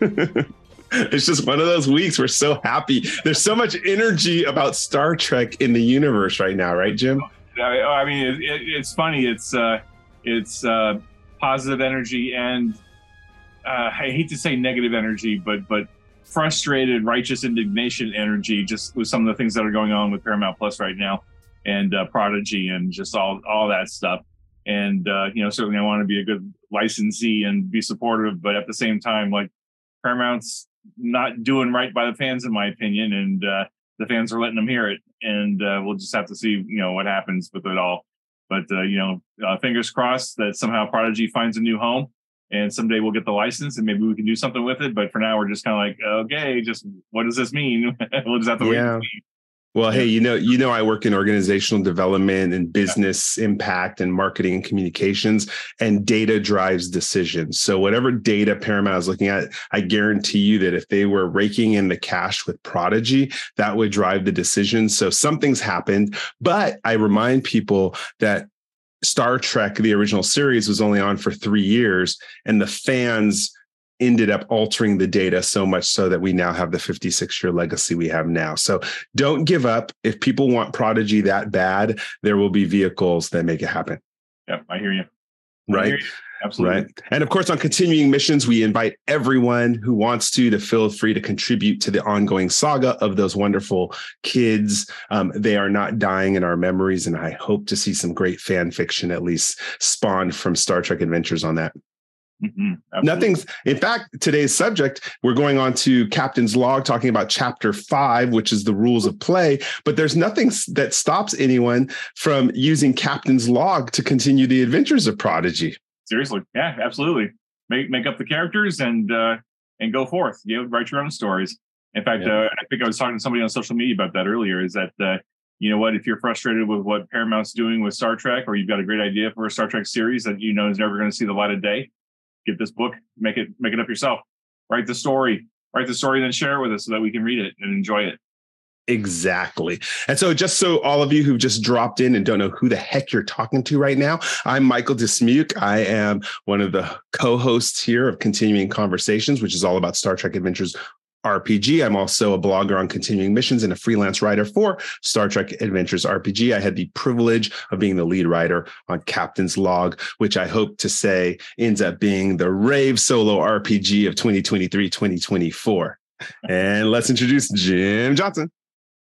it's just one of those weeks. We're so happy. There's so much energy about Star Trek in the universe right now, right, Jim? I, mean, it, it, it's funny. It's uh, it's uh, positive energy and uh, I hate to say negative energy, but but frustrated, righteous indignation energy. Just with some of the things that are going on with Paramount Plus right now, and uh, Prodigy, and just all all that stuff. And uh, you know, certainly I want to be a good licensee and be supportive, but at the same time, like Paramount's not doing right by the fans, in my opinion, and uh, the fans are letting them hear it. And uh, we'll just have to see, you know, what happens with it all. But uh, you know, uh, fingers crossed that somehow Prodigy finds a new home, and someday we'll get the license, and maybe we can do something with it. But for now, we're just kind of like, okay, just what does this mean? we'll just have to yeah. wait. Well, hey, you know, you know, I work in organizational development and business impact and marketing and communications, and data drives decisions. So whatever data Paramount is looking at, I guarantee you that if they were raking in the cash with Prodigy, that would drive the decision. So something's happened. But I remind people that Star Trek, the original series, was only on for three years, and the fans ended up altering the data so much so that we now have the 56 year legacy we have now. So don't give up. If people want Prodigy that bad, there will be vehicles that make it happen. Yep, I hear you. Right. Hear you. Absolutely. Right. And of course, on continuing missions, we invite everyone who wants to to feel free to contribute to the ongoing saga of those wonderful kids. Um, they are not dying in our memories, and I hope to see some great fan fiction at least spawned from Star Trek Adventures on that. Mm-hmm. Nothing's, in fact, today's subject, we're going on to Captain's Log, talking about chapter five, which is the rules of play. But there's nothing that stops anyone from using Captain's Log to continue the adventures of Prodigy. Seriously. Yeah, absolutely. Make make up the characters and uh and go forth. You know, write your own stories. In fact, yeah. uh, I think I was talking to somebody on social media about that earlier. Is that uh, you know what? If you're frustrated with what Paramount's doing with Star Trek, or you've got a great idea for a Star Trek series that you know is never going to see the light of day, get this book, make it make it up yourself. Write the story, write the story, then share it with us so that we can read it and enjoy it. Exactly. And so, just so all of you who've just dropped in and don't know who the heck you're talking to right now, I'm Michael Dismuke. I am one of the co hosts here of Continuing Conversations, which is all about Star Trek Adventures RPG. I'm also a blogger on continuing missions and a freelance writer for Star Trek Adventures RPG. I had the privilege of being the lead writer on Captain's Log, which I hope to say ends up being the rave solo RPG of 2023 2024. and let's introduce Jim Johnson.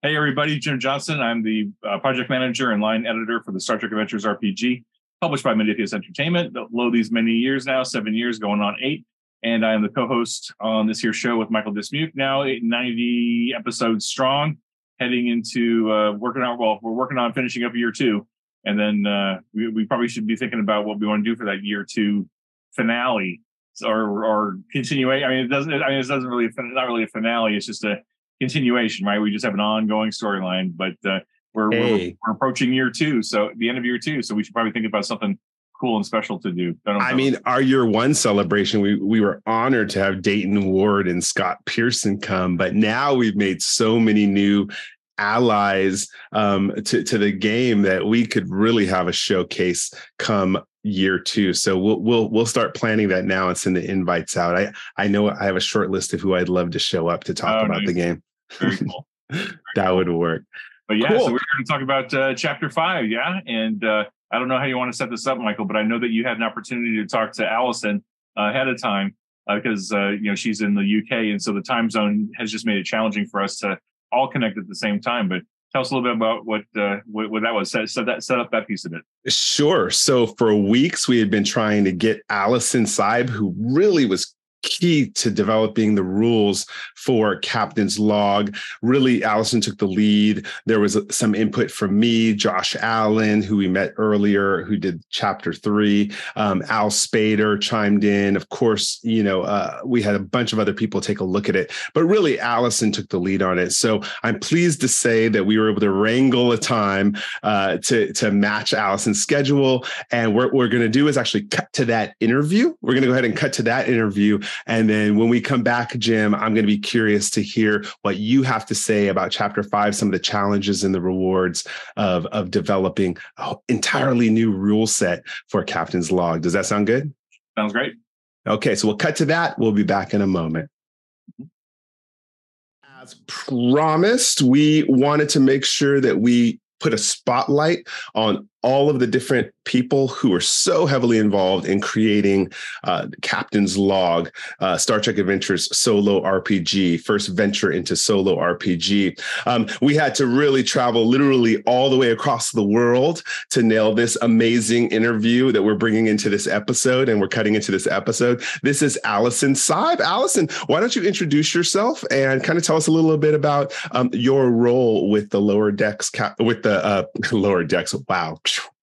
Hey, everybody, Jim Johnson. I'm the uh, project manager and line editor for the Star Trek Adventures RPG, published by Modiphius Entertainment. Lo these many years now, seven years, going on eight and I am the co-host on this here show with Michael Dismuke. Now 90 episodes strong, heading into uh, working out. Well, we're working on finishing up year two, and then uh, we, we probably should be thinking about what we want to do for that year two finale or or continuation. I mean, it doesn't. I mean, it doesn't really. It's Not really a finale. It's just a continuation, right? We just have an ongoing storyline, but uh, we're, hey. we're, we're approaching year two, so the end of year two. So we should probably think about something cool and special to do. I mean, our year one celebration, we we were honored to have Dayton Ward and Scott Pearson come, but now we've made so many new allies um, to to the game that we could really have a showcase come year two. So we'll we'll we'll start planning that now and send the invites out. I I know I have a short list of who I'd love to show up to talk oh, about nice. the game. Very cool. Very that cool. would work. But yeah, cool. so we're going to talk about uh, chapter five, yeah, and uh, I don't know how you want to set this up, Michael, but I know that you had an opportunity to talk to Alison uh, ahead of time because uh, you know she's in the UK, and so the time zone has just made it challenging for us to all connect at the same time. But tell us a little bit about what uh, what, what, that was. Set, set that set up that piece of it. Sure. So for weeks we had been trying to get Alison Cybe, who really was key to developing the rules for Captain's Log. Really, Alison took the lead. There was some input from me, Josh Allen, who we met earlier, who did chapter three. Um, Al Spader chimed in. Of course, you know, uh, we had a bunch of other people take a look at it, but really, Alison took the lead on it. So I'm pleased to say that we were able to wrangle a time uh, to, to match Alison's schedule. And what we're going to do is actually cut to that interview. We're going to go ahead and cut to that interview and then when we come back, Jim, I'm going to be curious to hear what you have to say about chapter five, some of the challenges and the rewards of, of developing an entirely new rule set for Captain's Log. Does that sound good? Sounds great. Okay, so we'll cut to that. We'll be back in a moment. Mm-hmm. As promised, we wanted to make sure that we put a spotlight on all of the different people who are so heavily involved in creating uh, Captain's Log, uh, Star Trek Adventures solo RPG, first venture into solo RPG. Um, we had to really travel literally all the way across the world to nail this amazing interview that we're bringing into this episode and we're cutting into this episode. This is Alison Cybe. Alison, why don't you introduce yourself and kind of tell us a little bit about um, your role with the lower decks, cap- with the uh, lower decks. Wow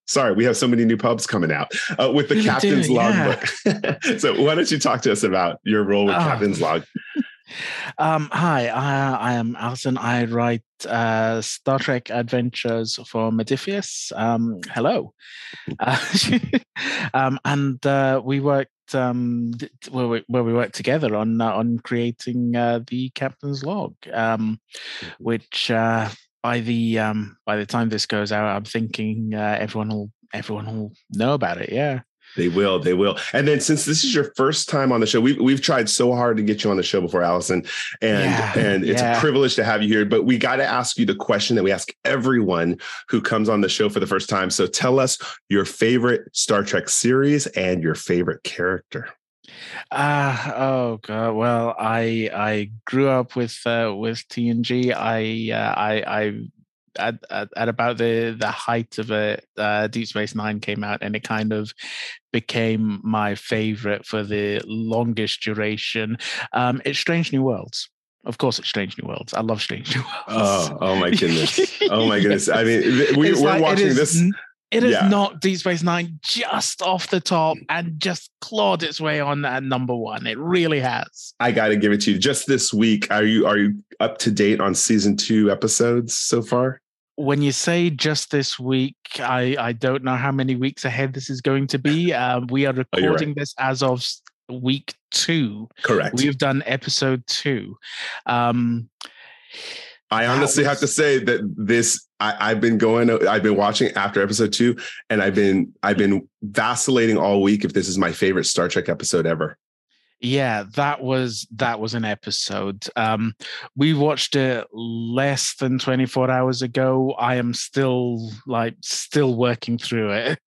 sorry, we have so many new pubs coming out uh, with the Captain's Logbook. Yeah. so why don't you talk to us about your role with oh. Captain's Log? Um, hi, I, I, am Alison. I write uh, Star Trek Adventures for Modiphius. Um, hello. Uh, um, and uh, we worked um, where, we, where we worked together on uh, on creating uh, the Captain's Log, um, mm-hmm. which uh, by the um by the time this goes out, I'm thinking uh, everyone will everyone will know about it. Yeah. They will, they will. And then since this is your first time on the show, we've we've tried so hard to get you on the show before, Alison. And yeah, and it's yeah. a privilege to have you here. But we got to ask you the question that we ask everyone who comes on the show for the first time. So tell us your favorite Star Trek series and your favorite character. Uh, oh god. Well, I I grew up with uh, with TNG. I uh, I I at, at, at, about the the height of it, uh, Deep Space Nine came out, and it kind of became my favorite for the longest duration. Um, it's Strange New Worlds. Of course, it's Strange New Worlds. I love Strange New Worlds. Oh, oh my goodness! Oh my goodness! I mean, we, are like, watching this. It has yeah. knocked Deep Space Nine just off the top and just clawed its way on that number one. It really has. I got to give it to you. Just this week, are you are you up to date on season two episodes so far? When you say just this week, I I don't know how many weeks ahead this is going to be. Um, we are oh, recording oh, right. this as of week two. Correct. We've done episode two. Um, I honestly was... have to say that this I, have been going I've been watching after episode two and I've been I've been vacillating all week if this is my favorite Star Trek episode ever yeah that was that was an episode. Um we watched it less than 24 hours ago. I am still like still working through it.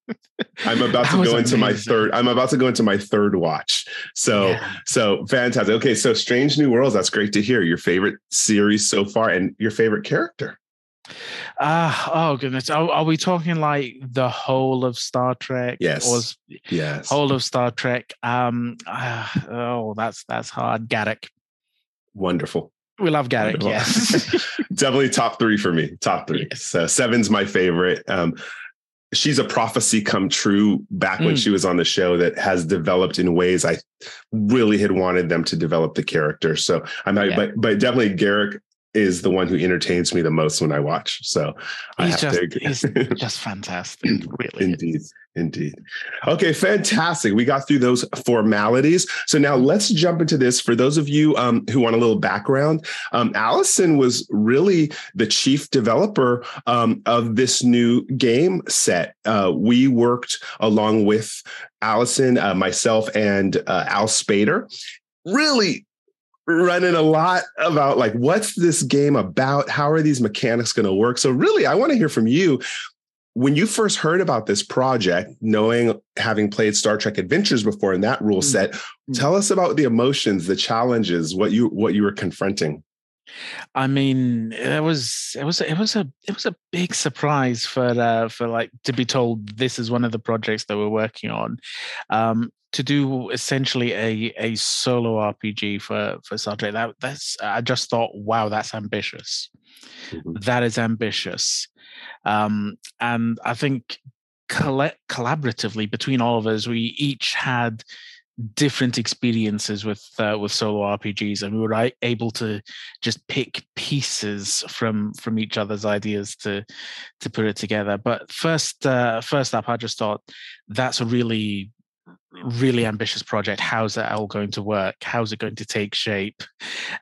I'm about to go into my third i'm about to go into my third watch. So yeah. so fantastic. Okay so strange new worlds that's great to hear. Your favorite series so far and your favorite character uh, oh goodness. Are, are, we talking like the whole of Star Trek? Yes. Or yes. Whole of Star Trek. Um. Uh, oh, that's that's hard. Garak. Wonderful. We love Garak. Wonderful. Yes. Definitely top three for me. Top three. Yes. So seven's my favorite. Um, she's a prophecy come true back when mm. she was on the show that has developed in ways I really had wanted them to develop the character. So I'm yeah. but but definitely Garak is the one who entertains me the most when I watch. So he's just to... he's just fantastic. Really, indeed, is. indeed. Okay, fantastic. We got through those formalities. So now let's jump into this. For those of you um, who want a little background, um, Alison was really the chief developer um, of this new game set. Uh, we worked along with Alison, uh, myself, and uh, Al Spader really running a lot about like what's this game about how are these mechanics going to work so really i want to hear from you when you first heard about this project knowing having played star trek adventures before in that rule mm. set mm-hmm. tell us about the emotions the challenges what you what you were confronting I mean, it was it was it was a it was a big surprise for uh, for like to be told this is one of the projects that we're working on. Um, to do essentially a a solo RPG for for Star Trek. That that's I just thought, wow, that's ambitious. Mm-hmm. That is ambitious, um, and I think coll- collaboratively between all of us, we each had different experiences with uh, with solo RPGs, and we were able to just pick pieces from from each other's ideas to to put it together. But first, uh, first up, I just thought that's a really really ambitious project. How's that all going to work? How's it going to take shape?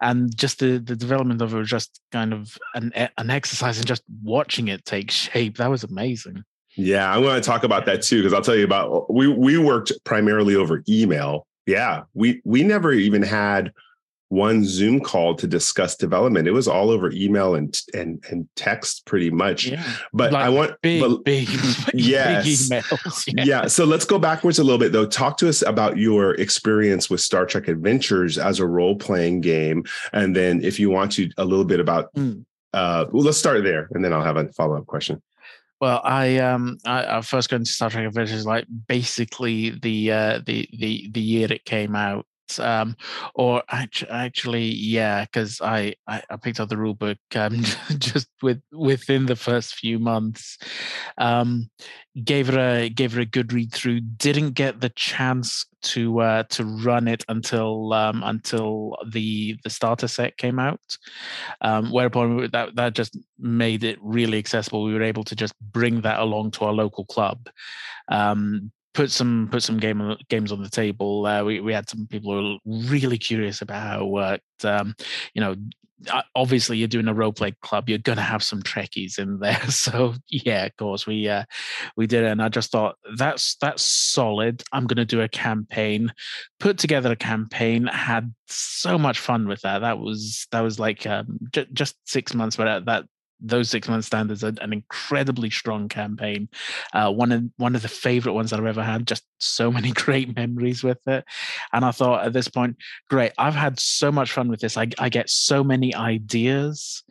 And just the the development of it was just kind of an an exercise in just watching it take shape. That was amazing. Yeah, I'm going to talk about that too because I'll tell you about we we worked primarily over email. Yeah, we we never even had one Zoom call to discuss development. It was all over email and and and text pretty much. Yeah. But like I want big but, big yes. big emails. Yeah. yeah. So let's go backwards a little bit though. Talk to us about your experience with Star Trek Adventures as a role playing game, and then if you want to, a little bit about. Mm. Uh, well, let's start there, and then I'll have a follow up question. Well, I um I, I first got into Star Trek Adventures like basically the uh the the the year it came out um, or actually, yeah, because I, I, I picked up the rule book um, just with within the first few months. Um, gave it a gave it a good read through. Didn't get the chance to uh, to run it until um, until the the starter set came out. Um, whereupon that that just made it really accessible. We were able to just bring that along to our local club. Um, put some put some game games on the table. Uh, we we had some people who were really curious about how it worked. Um, you know, obviously you're doing a role play club, you're gonna have some Trekkies in there. So yeah, of course we uh, we did it, and I just thought that's that's solid. I'm gonna do a campaign, put together a campaign. Had so much fun with that. That was that was like um, j- just six months, but that those six month standards are an incredibly strong campaign. Uh, one of one of the favorite ones I've ever had. Just so many great memories with it. And I thought at this point, great, I've had so much fun with this. I, I get so many ideas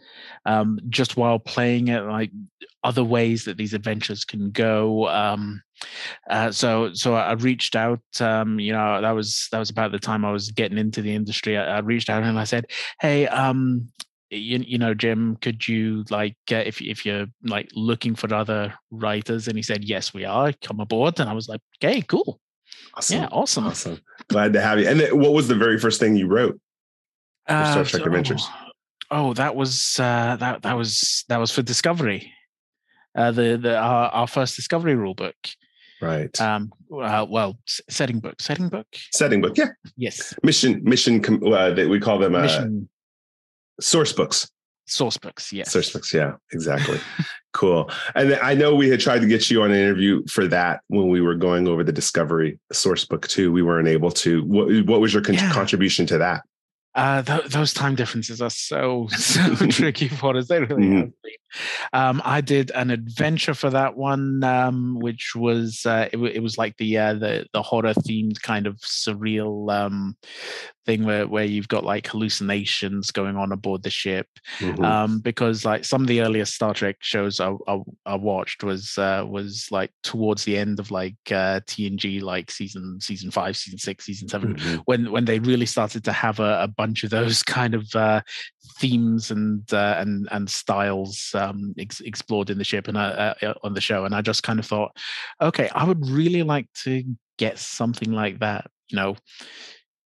um, just while playing it, like other ways that these adventures can go. Um, uh, so so I reached out. Um, you know, that was that was about the time I was getting into the industry. I, I reached out and I said, "Hey, um, you, you know jim could you like uh, if if you're like looking for other writers and he said yes we are come aboard and i was like okay cool. Awesome. yeah awesome. Awesome. Glad to have you. And what was the very first thing you wrote for uh, star trek so, adventures? oh that was uh that that was that was for discovery. Uh the the our, our first discovery rule book. Right. Um uh, well setting book setting book? Setting book yeah. Yes. Mission mission uh, that we call them uh, mission source books source books yes source books yeah exactly cool and i know we had tried to get you on an interview for that when we were going over the discovery source book too we weren't able to what, what was your con- yeah. contribution to that uh, th- those time differences are so so tricky for us. They really mm-hmm. have been. Um, I did an adventure for that one, um, which was uh, it, w- it, was like the uh, the the horror themed kind of surreal um, thing where where you've got like hallucinations going on aboard the ship. Mm-hmm. Um, because like some of the earliest Star Trek shows I, I, I watched was uh, was like towards the end of like uh, TNG, like season season five, season six, season 7 mm-hmm. when when they really started to have a, a bunch of those kind of uh, themes and uh, and and styles um, ex- explored in the ship and uh, uh, on the show. And I just kind of thought, okay, I would really like to get something like that. You know,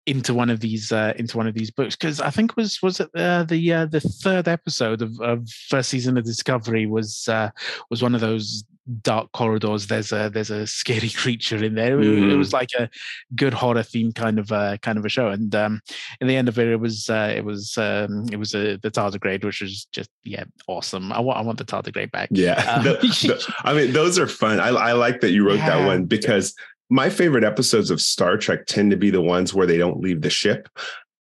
into one of these uh, into one of these books because I think was was it uh, the uh, the third episode of, of first season of Discovery was uh, was one of those dark corridors. There's a there's a scary creature in there. Mm. It was like a good horror theme kind of uh, kind of a show. And um, in the end of it, it was uh, it was um, it was a, the tardigrade, which was just yeah awesome. I want I want the tardigrade back. Yeah, um, the, the, I mean those are fun. I, I like that you wrote yeah. that one because my favorite episodes of Star Trek tend to be the ones where they don't leave the ship.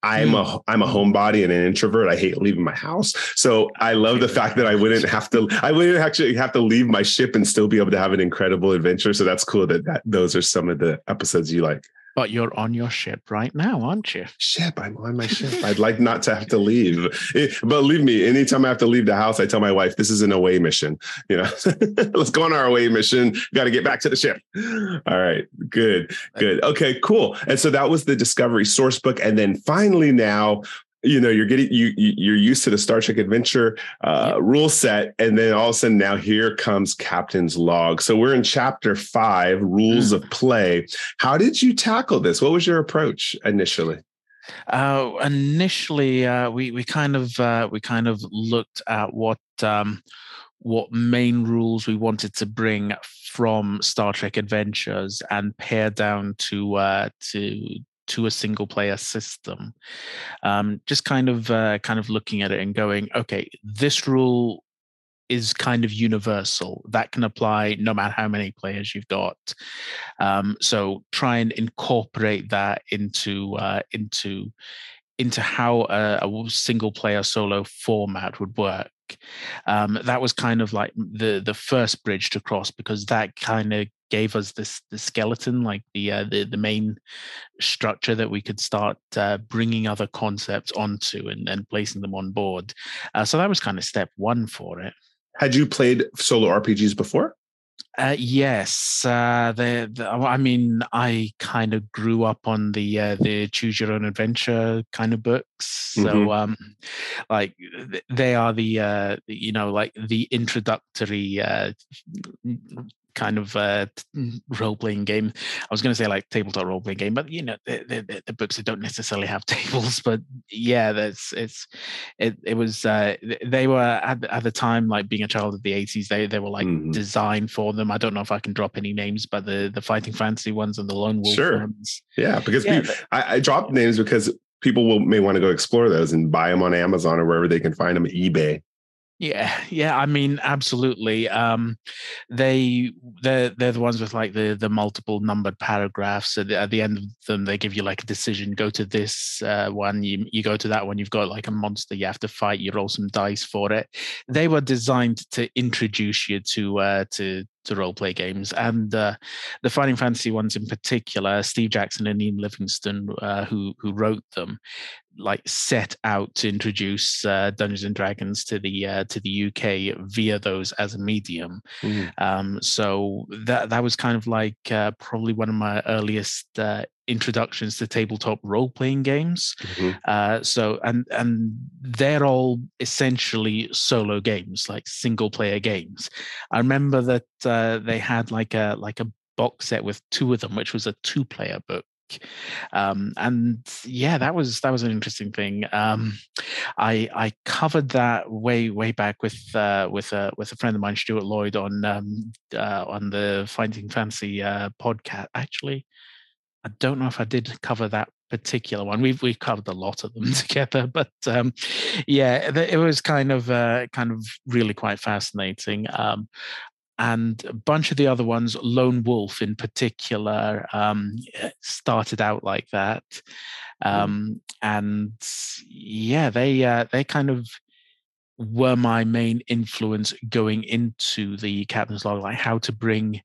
I'm a hmm. I'm a homebody and an introvert. I hate leaving my house. So I love the fact that I wouldn't have to I wouldn't actually have to leave my ship and still be able to have an incredible adventure. So that's cool that, that those are some of the episodes you like. But you're on your ship right now, aren't you? Ship, I'm on my ship. I'd like not to have to leave. Eh, it, believe me, anytime I have to leave the house, I tell my wife, this is an away mission. You know, let's go on our away mission. Got to get back to the ship. All right, good, good. Okay, cool. And so that was the Discovery source book. And then finally now you know you're getting you you're used to the star trek adventure uh, yep. rule set and then all of a sudden now here comes captain's log so we're in chapter five rules mm. of play how did you tackle this what was your approach initially uh, initially uh, we we kind of uh, we kind of looked at what um, what main rules we wanted to bring from Star Trek Adventures and pare down to uh, to to a single player system. Um, just kind of uh, kind of looking at it and going, okay, this rule is kind of universal. That can apply no matter how many players you've got. Um, so try and incorporate that into uh, into into how a, a, single player solo format would work. Um, that was kind of like the the first bridge to cross because that kind of gave us this the skeleton, like the uh, the the main structure that we could start uh, bringing other concepts onto and, and placing them on board. Uh, so that was kind of step one for it. Had you played solo RPGs before? Uh, yes, uh, the, the, I mean, I kind of grew up on the uh, the choose your own adventure kind of books. So, mm-hmm. um, like, they are the uh, you know, like the introductory uh, kind of uh, role playing game. I was going to say like tabletop role playing game, but you know the, the, the, books that don't necessarily have tables. But yeah, that's it's it. It was uh, they were at, at the time like being a child of the eighties. They they were like mm-hmm. designed for them. I don't know if I can drop any names, but the the fighting fantasy ones and the lone wolf sure. ones. Yeah, because yeah, people, I, I dropped names because people will may want to go explore those and buy them on Amazon or wherever they can find them, eBay. Yeah, yeah. I mean, absolutely. Um, they they're they're the ones with like the the multiple numbered paragraphs. At the, at the end of them, they give you like a decision. Go to this uh, one. You you go to that one. You've got like a monster you have to fight. You roll some dice for it. They were designed to introduce you to uh, to to role play games and uh, the fighting fantasy ones in particular steve jackson and ian Livingstone, uh, who who wrote them like set out to introduce uh, dungeons and dragons to the uh, to the uk via those as a medium mm. um, so that that was kind of like uh, probably one of my earliest uh, introductions to tabletop role playing games. Mm-hmm. Uh, so and and they're all essentially solo games, like single player games. I remember that uh, they had like a like a box set with two of them, which was a two player book. Um, and yeah, that was that was an interesting thing. Um, I I covered that way way back with uh, with a with a friend of mine, Stuart Lloyd, on um, uh, on the Fighting Fantasy uh, podcast. Actually, I don't know if I did cover that particular one. We've we've covered a lot of them together, but um, yeah, it was kind of uh, kind of really quite fascinating. Um, and a bunch of the other ones, Lone Wolf in particular, um, started out like that, mm. um, and yeah, they uh, they kind of were my main influence going into the captain's log, like how to bring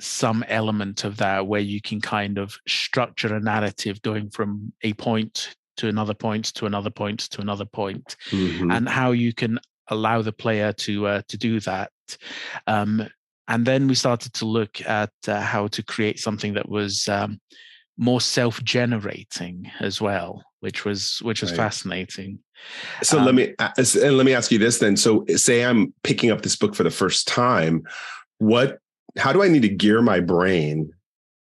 some element of that where you can kind of structure a narrative going from a point to another point to another point to another point, mm-hmm. and how you can allow the player to uh, to do that. Um, and then we started to look at uh, how to create something that was um, more self-generating as well, which was which was right. fascinating. So um, let me and let me ask you this then. So say I'm picking up this book for the first time, what how do I need to gear my brain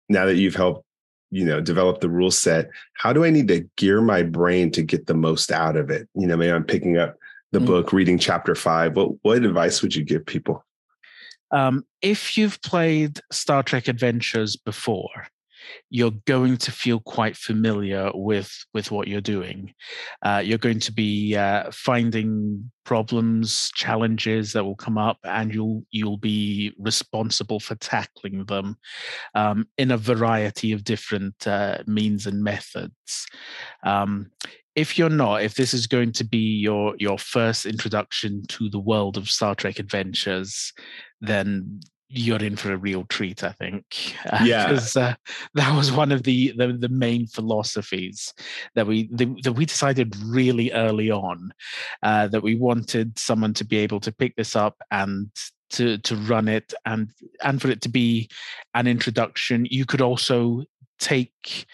now that you've helped, you know, develop the rule set? How do I need to gear my brain to get the most out of it? You know, maybe I'm picking up the mm-hmm. book, reading chapter five. What what advice would you give people? Um, if you've played Star Trek Adventures before, you're going to feel quite familiar with with what you're doing. Uh, you're going to be uh, finding problems, challenges that will come up, and you'll you'll be responsible for tackling them um, in a variety of different uh, means and methods. Um, if you're not, if this is going to be your your first introduction to the world of Star Trek adventures, then you're in for a real treat, I think. Yeah, because uh, that was one of the, the, the main philosophies that we the, that we decided really early on uh, that we wanted someone to be able to pick this up and to to run it and and for it to be an introduction. You could also take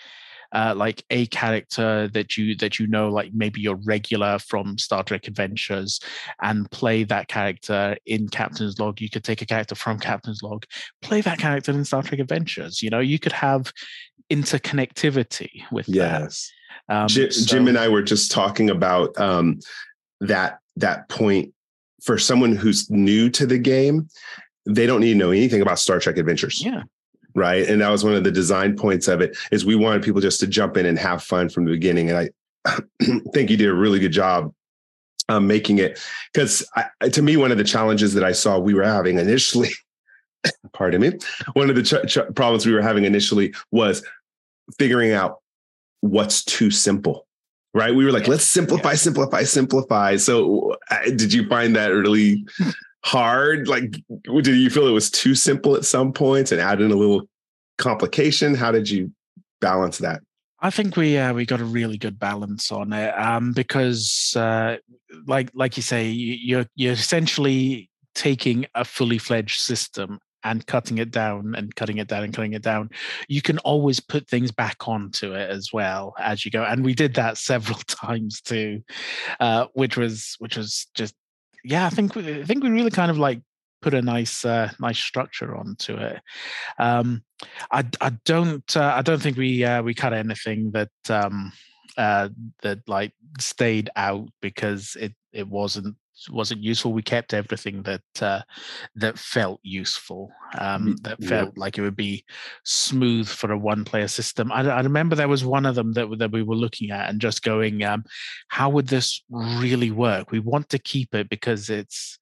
uh, like a character that you that you know like maybe your regular from star trek adventures and play that character in captain's log. You could take a character from captain's log play that character in star trek adventures you know? You could have interconnectivity with yes. Um, jim, so, jim, and i were just talking about um, that that point for someone who's new to the game they don't need to know anything about star trek adventures. Yeah right? And that was one of the design points of it is we wanted people just to jump in and have fun from the beginning. And i think you did a really good job um, making it because to me one of the challenges that i saw we were having initially pardon me one of the ch- ch- problems we were having initially was figuring out what's too simple right? We were like let's simplify simplify simplify. So uh, did you find that really hard? Like, did you feel it was too simple at some points and add in a little complication? How did you balance that? I think we uh, we got a really good balance on it um, because, uh, like like you say, you're you're essentially taking a fully fledged system and cutting it down and cutting it down and cutting it down. You can always put things back onto it as well as you go, and we did that several times too, uh, which was which was just yeah, I think I think we really kind of like put a nice uh, nice structure onto it. Um, I I don't uh, I don't think we uh, we cut anything that um, uh, that like stayed out because it it wasn't wasn't useful. We kept everything that uh, that felt useful, um, that felt yeah. like it would be smooth for a one-player system. I, I, remember there was one of them that that we were looking at and just going, um, "How would this really work?" We want to keep it because it's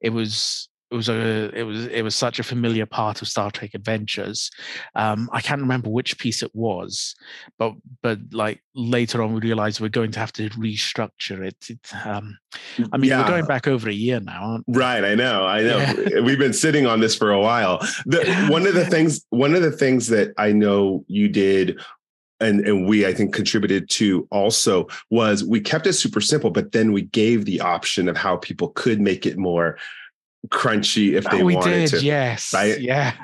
it was it was a it was it was such a familiar part of Star Trek Adventures. Um, I can't remember which piece it was, but but like later on we realized we're going to have to restructure it. it um, I mean, yeah. we're going back over a year now. Right, I know, I know. Yeah. We've been sitting on this for a while. The, one of the things one of the things that I know you did and, and we I think contributed to also was we kept it super simple, but then we gave the option of how people could make it more crunchy if they oh, we wanted did, to. Yes. Right. Yeah.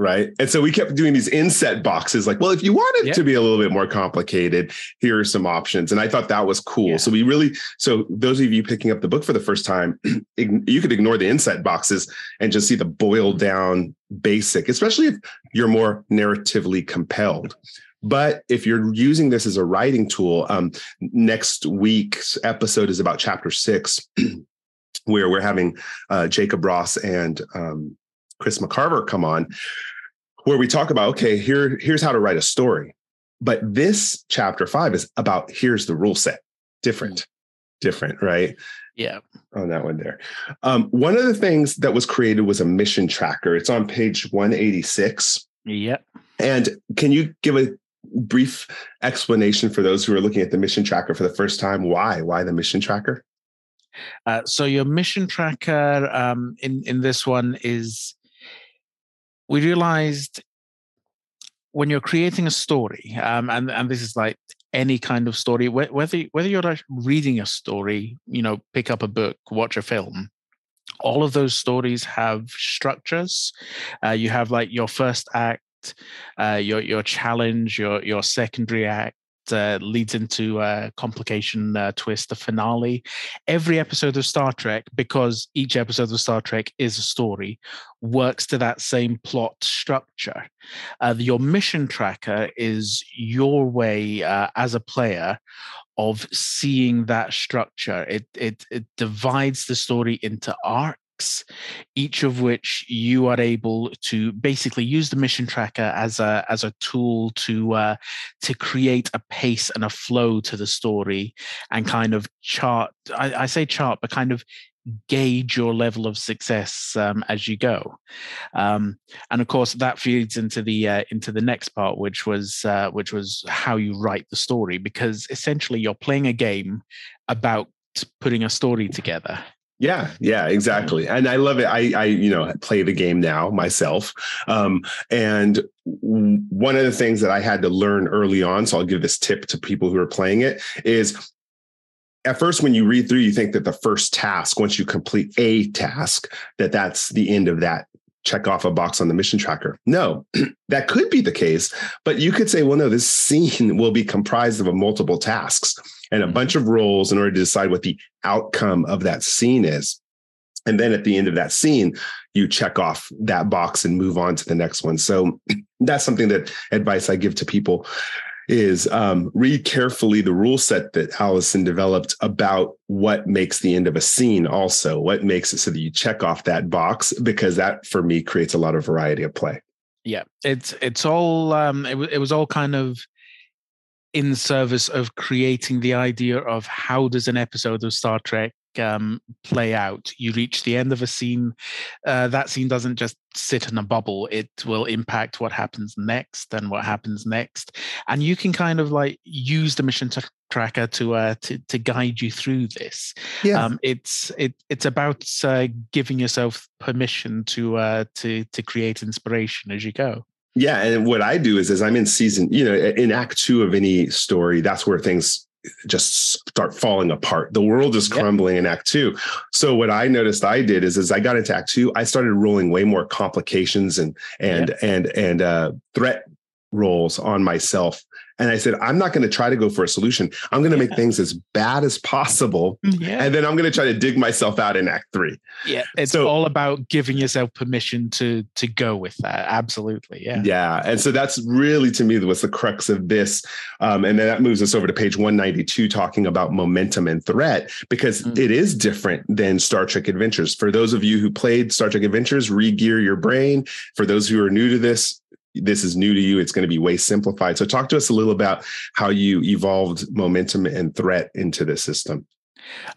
Right. And so we kept doing these inset boxes like, well, if you want it yep. to be a little bit more complicated, here are some options. And I thought that was cool. Yeah. So we really, so those of you picking up the book for the first time, you could ignore the inset boxes and just see the boiled down basic, especially if you're more narratively compelled. But if you're using this as a writing tool, um, next week's episode is about chapter six. where we're having uh, Jacob Ross and um, Chris McCarver come on, where we talk about okay, here here's how to write a story. But this chapter five is about here's the rule set, different, different, right? Yeah. On that one there. Um, one of the things that was created was a mission tracker. It's on page 186. Yep. And can you give a brief explanation for those who are looking at the mission tracker for the first time? Why? Why the mission tracker? Uh, so your mission tracker um, in in this one is we realized when you're creating a story, um, and and this is like any kind of story, whether whether you're reading a story, you know, pick up a book, watch a film, all of those stories have structures. Uh, you have like your first act, uh, your your challenge, your your secondary act, uh, leads into a complication uh, twist, the finale. Every episode of Star Trek, because each episode of Star Trek is a story, works to that same plot structure. Uh, your mission tracker is your way uh, as a player of seeing that structure. It, it it divides the story into arcs each of which you are able to basically use the mission tracker as a as a tool to uh, to create a pace and a flow to the story and kind of chart. I, I say chart, but kind of gauge your level of success um, as you go um, and of course that feeds into the uh, into the next part which was uh, which was how you write the story because essentially you're playing a game about putting a story together Yeah, yeah, exactly. And I love it. I, I, you know, play the game now myself. Um, and one of the things that I had to learn early on, so I'll give this tip to people who are playing it, is at first when you read through, you think that the first task, once you complete a task, that that's the end of that check off a box on the mission tracker. No, that could be the case, but you could say, well, no, this scene will be comprised of multiple tasks and a mm-hmm. bunch of rolls in order to decide what the outcome of that scene is. And then at the end of that scene, you check off that box and move on to the next one. So that's something that advice I give to people is um, read carefully the rule set that Alison developed about what makes the end of a scene also, what makes it so that you check off that box, because that for me creates a lot of variety of play. Yeah, it's it's all um, it, it was all kind of in service of creating the idea of how does an episode of Star Trek um, play out. You reach the end of a scene. Uh, that scene doesn't just sit in a bubble. It will impact what happens next and what happens next. And you can kind of like use the mission t- tracker to uh, to to guide you through this. Yeah. Um, it's it it's about uh, giving yourself permission to uh, to to create inspiration as you go. Yeah, and what I do is, as I'm in season, you know, in Act Two of any story, that's where things just start falling apart. The world is crumbling yep. in Act Two. So what I noticed I did is, as I got into Act Two, I started rolling way more complications and and yep. and and uh, threat rolls on myself and I said, I'm not going to try to go for a solution. I'm going to yeah. make things as bad as possible. Yeah. And then I'm going to try to dig myself out in act three. Yeah. It's so, all about giving yourself permission to to go with that. Absolutely. Yeah. Yeah. And so that's really to me was the crux of this. Um, and then that moves us over to page 192, talking about momentum and threat, because mm. it is different than Star Trek Adventures. For those of you who played Star Trek Adventures, re-gear your brain. For those who are new to this, this is new to you. It's going to be way simplified. So, talk to us a little about how you evolved momentum and threat into the system.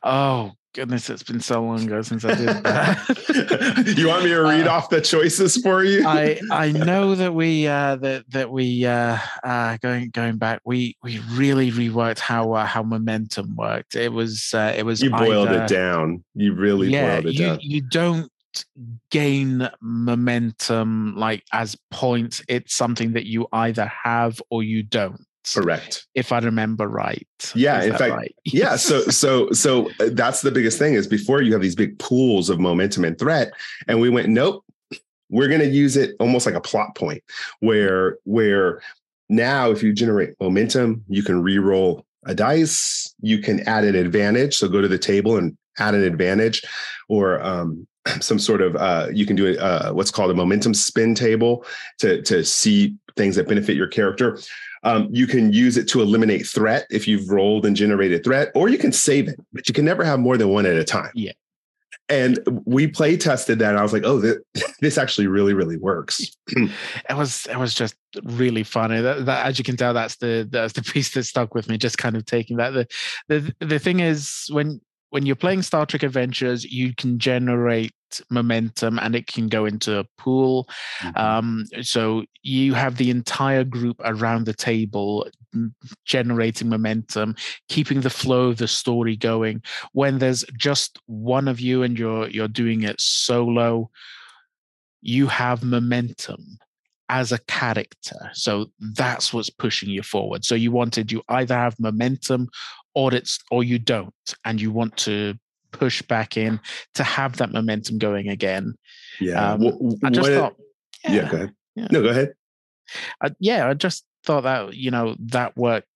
Oh, goodness, it's been so long ago since I did that. you want me to read uh, off the choices for you? I I know that we uh, that that we uh, uh, going going back, we we really reworked how uh, how momentum worked. It was uh, it was you boiled either, it down. You really yeah, boiled it you, down. You don't gain momentum like as points it's something that you either have or you don't correct if i remember right yeah in fact right? yeah so so so uh, that's the biggest thing is before you have these big pools of momentum and threat and we went nope we're going to use it almost like a plot point where where now if you generate momentum you can re-roll a dice you can add an advantage so go to the table and add an advantage or um, some sort of uh, you can do a, uh, what's called a momentum spin table to to see things that benefit your character. Um, you can use it to eliminate threat if you've rolled and generated threat, or you can save it, but you can never have more than one at a time. Yeah. And we play tested that. And I was like, oh, this, this actually really, really works. it was it was just really funny. That, that, as you can tell, that's the that's the piece that stuck with me. Just kind of taking that. The the the thing is when when you're playing Star Trek Adventures, you can generate momentum and it can go into a pool. Mm-hmm. Um, so you have the entire group around the table generating momentum, keeping the flow of the story going. When there's just one of you and you're you're doing it solo, you have momentum as a character. So that's what's pushing you forward. So you wanted you either have momentum or it's or you don't and you want to push back in to have that momentum going again yeah um, i just thought yeah, yeah, go ahead yeah. no go ahead I, yeah i just thought that you know that worked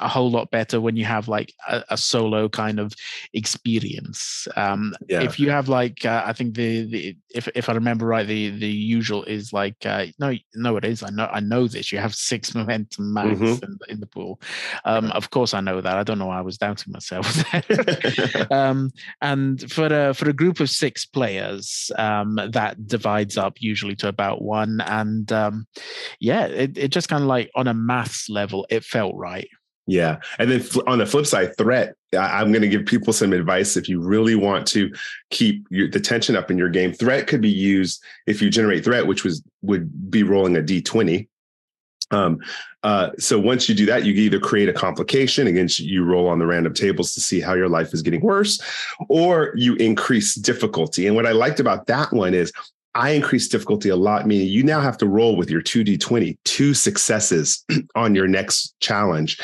a whole lot better when you have like a, a solo kind of experience. Um, yeah. If you have like, uh, I think the, the if if I remember right, the the usual is like uh, no no it is I know I know this. You have six momentum max mm-hmm. in, in, the pool. Um, of course I know that. I don't know why I was doubting myself. um, and for a for a group of six players, um, that divides up usually to about one. And um, yeah, it it just kind of like on a maths level, it felt right yeah. And then on the flip side, threat, I'm going to give people some advice if you really want to keep your, the tension up in your game. Threat could be used if you generate threat, which was would be rolling a d20. Um, uh, so once you do that, you either create a complication, again, you roll on the random tables to see how your life is getting worse, or you increase difficulty. And what I liked about that one is I increase difficulty a lot, meaning you now have to roll with your 2d20, two successes on your next challenge.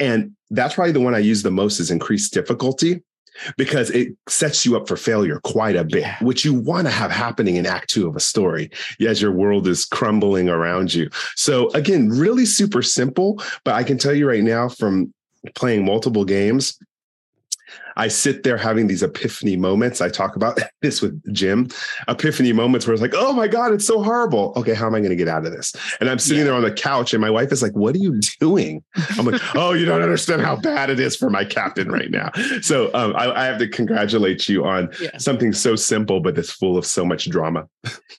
And that's probably the one I use the most is increased difficulty because it sets you up for failure quite a bit, yeah. which you want to have happening in act two of a story as your world is crumbling around you. So, again, really super simple. But I can tell you right now from playing multiple games, I sit there having these epiphany moments. I talk about this with Jim, epiphany moments where it's like, oh my God, it's so horrible. Okay, how am I going to get out of this? And I'm sitting yeah. there on the couch, and my wife is like, what are you doing? I'm like, oh, you don't understand how bad it is for my captain right now. So um, I, I, have to congratulate you on yeah. something so simple, but that's full of so much drama.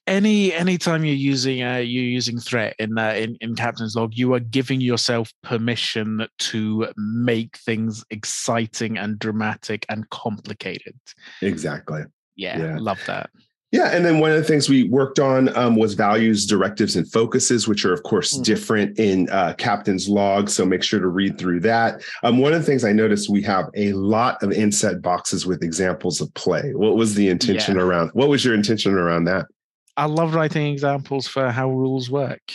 Any anytime you're using uh, you're using threat in, uh, in in Captain's Log, you are giving yourself permission to make things exciting and dramatic and complicated. Exactly. Yeah, yeah. love that. Yeah, and then one of the things we worked on um, was values, directives, and focuses, which are of course mm-hmm. different in uh, Captain's Log. So make sure to read through that. Um, one of the things I noticed we have a lot of inset boxes with examples of play. What was the intention yeah. around? What was your intention around that? I love writing examples for how rules work.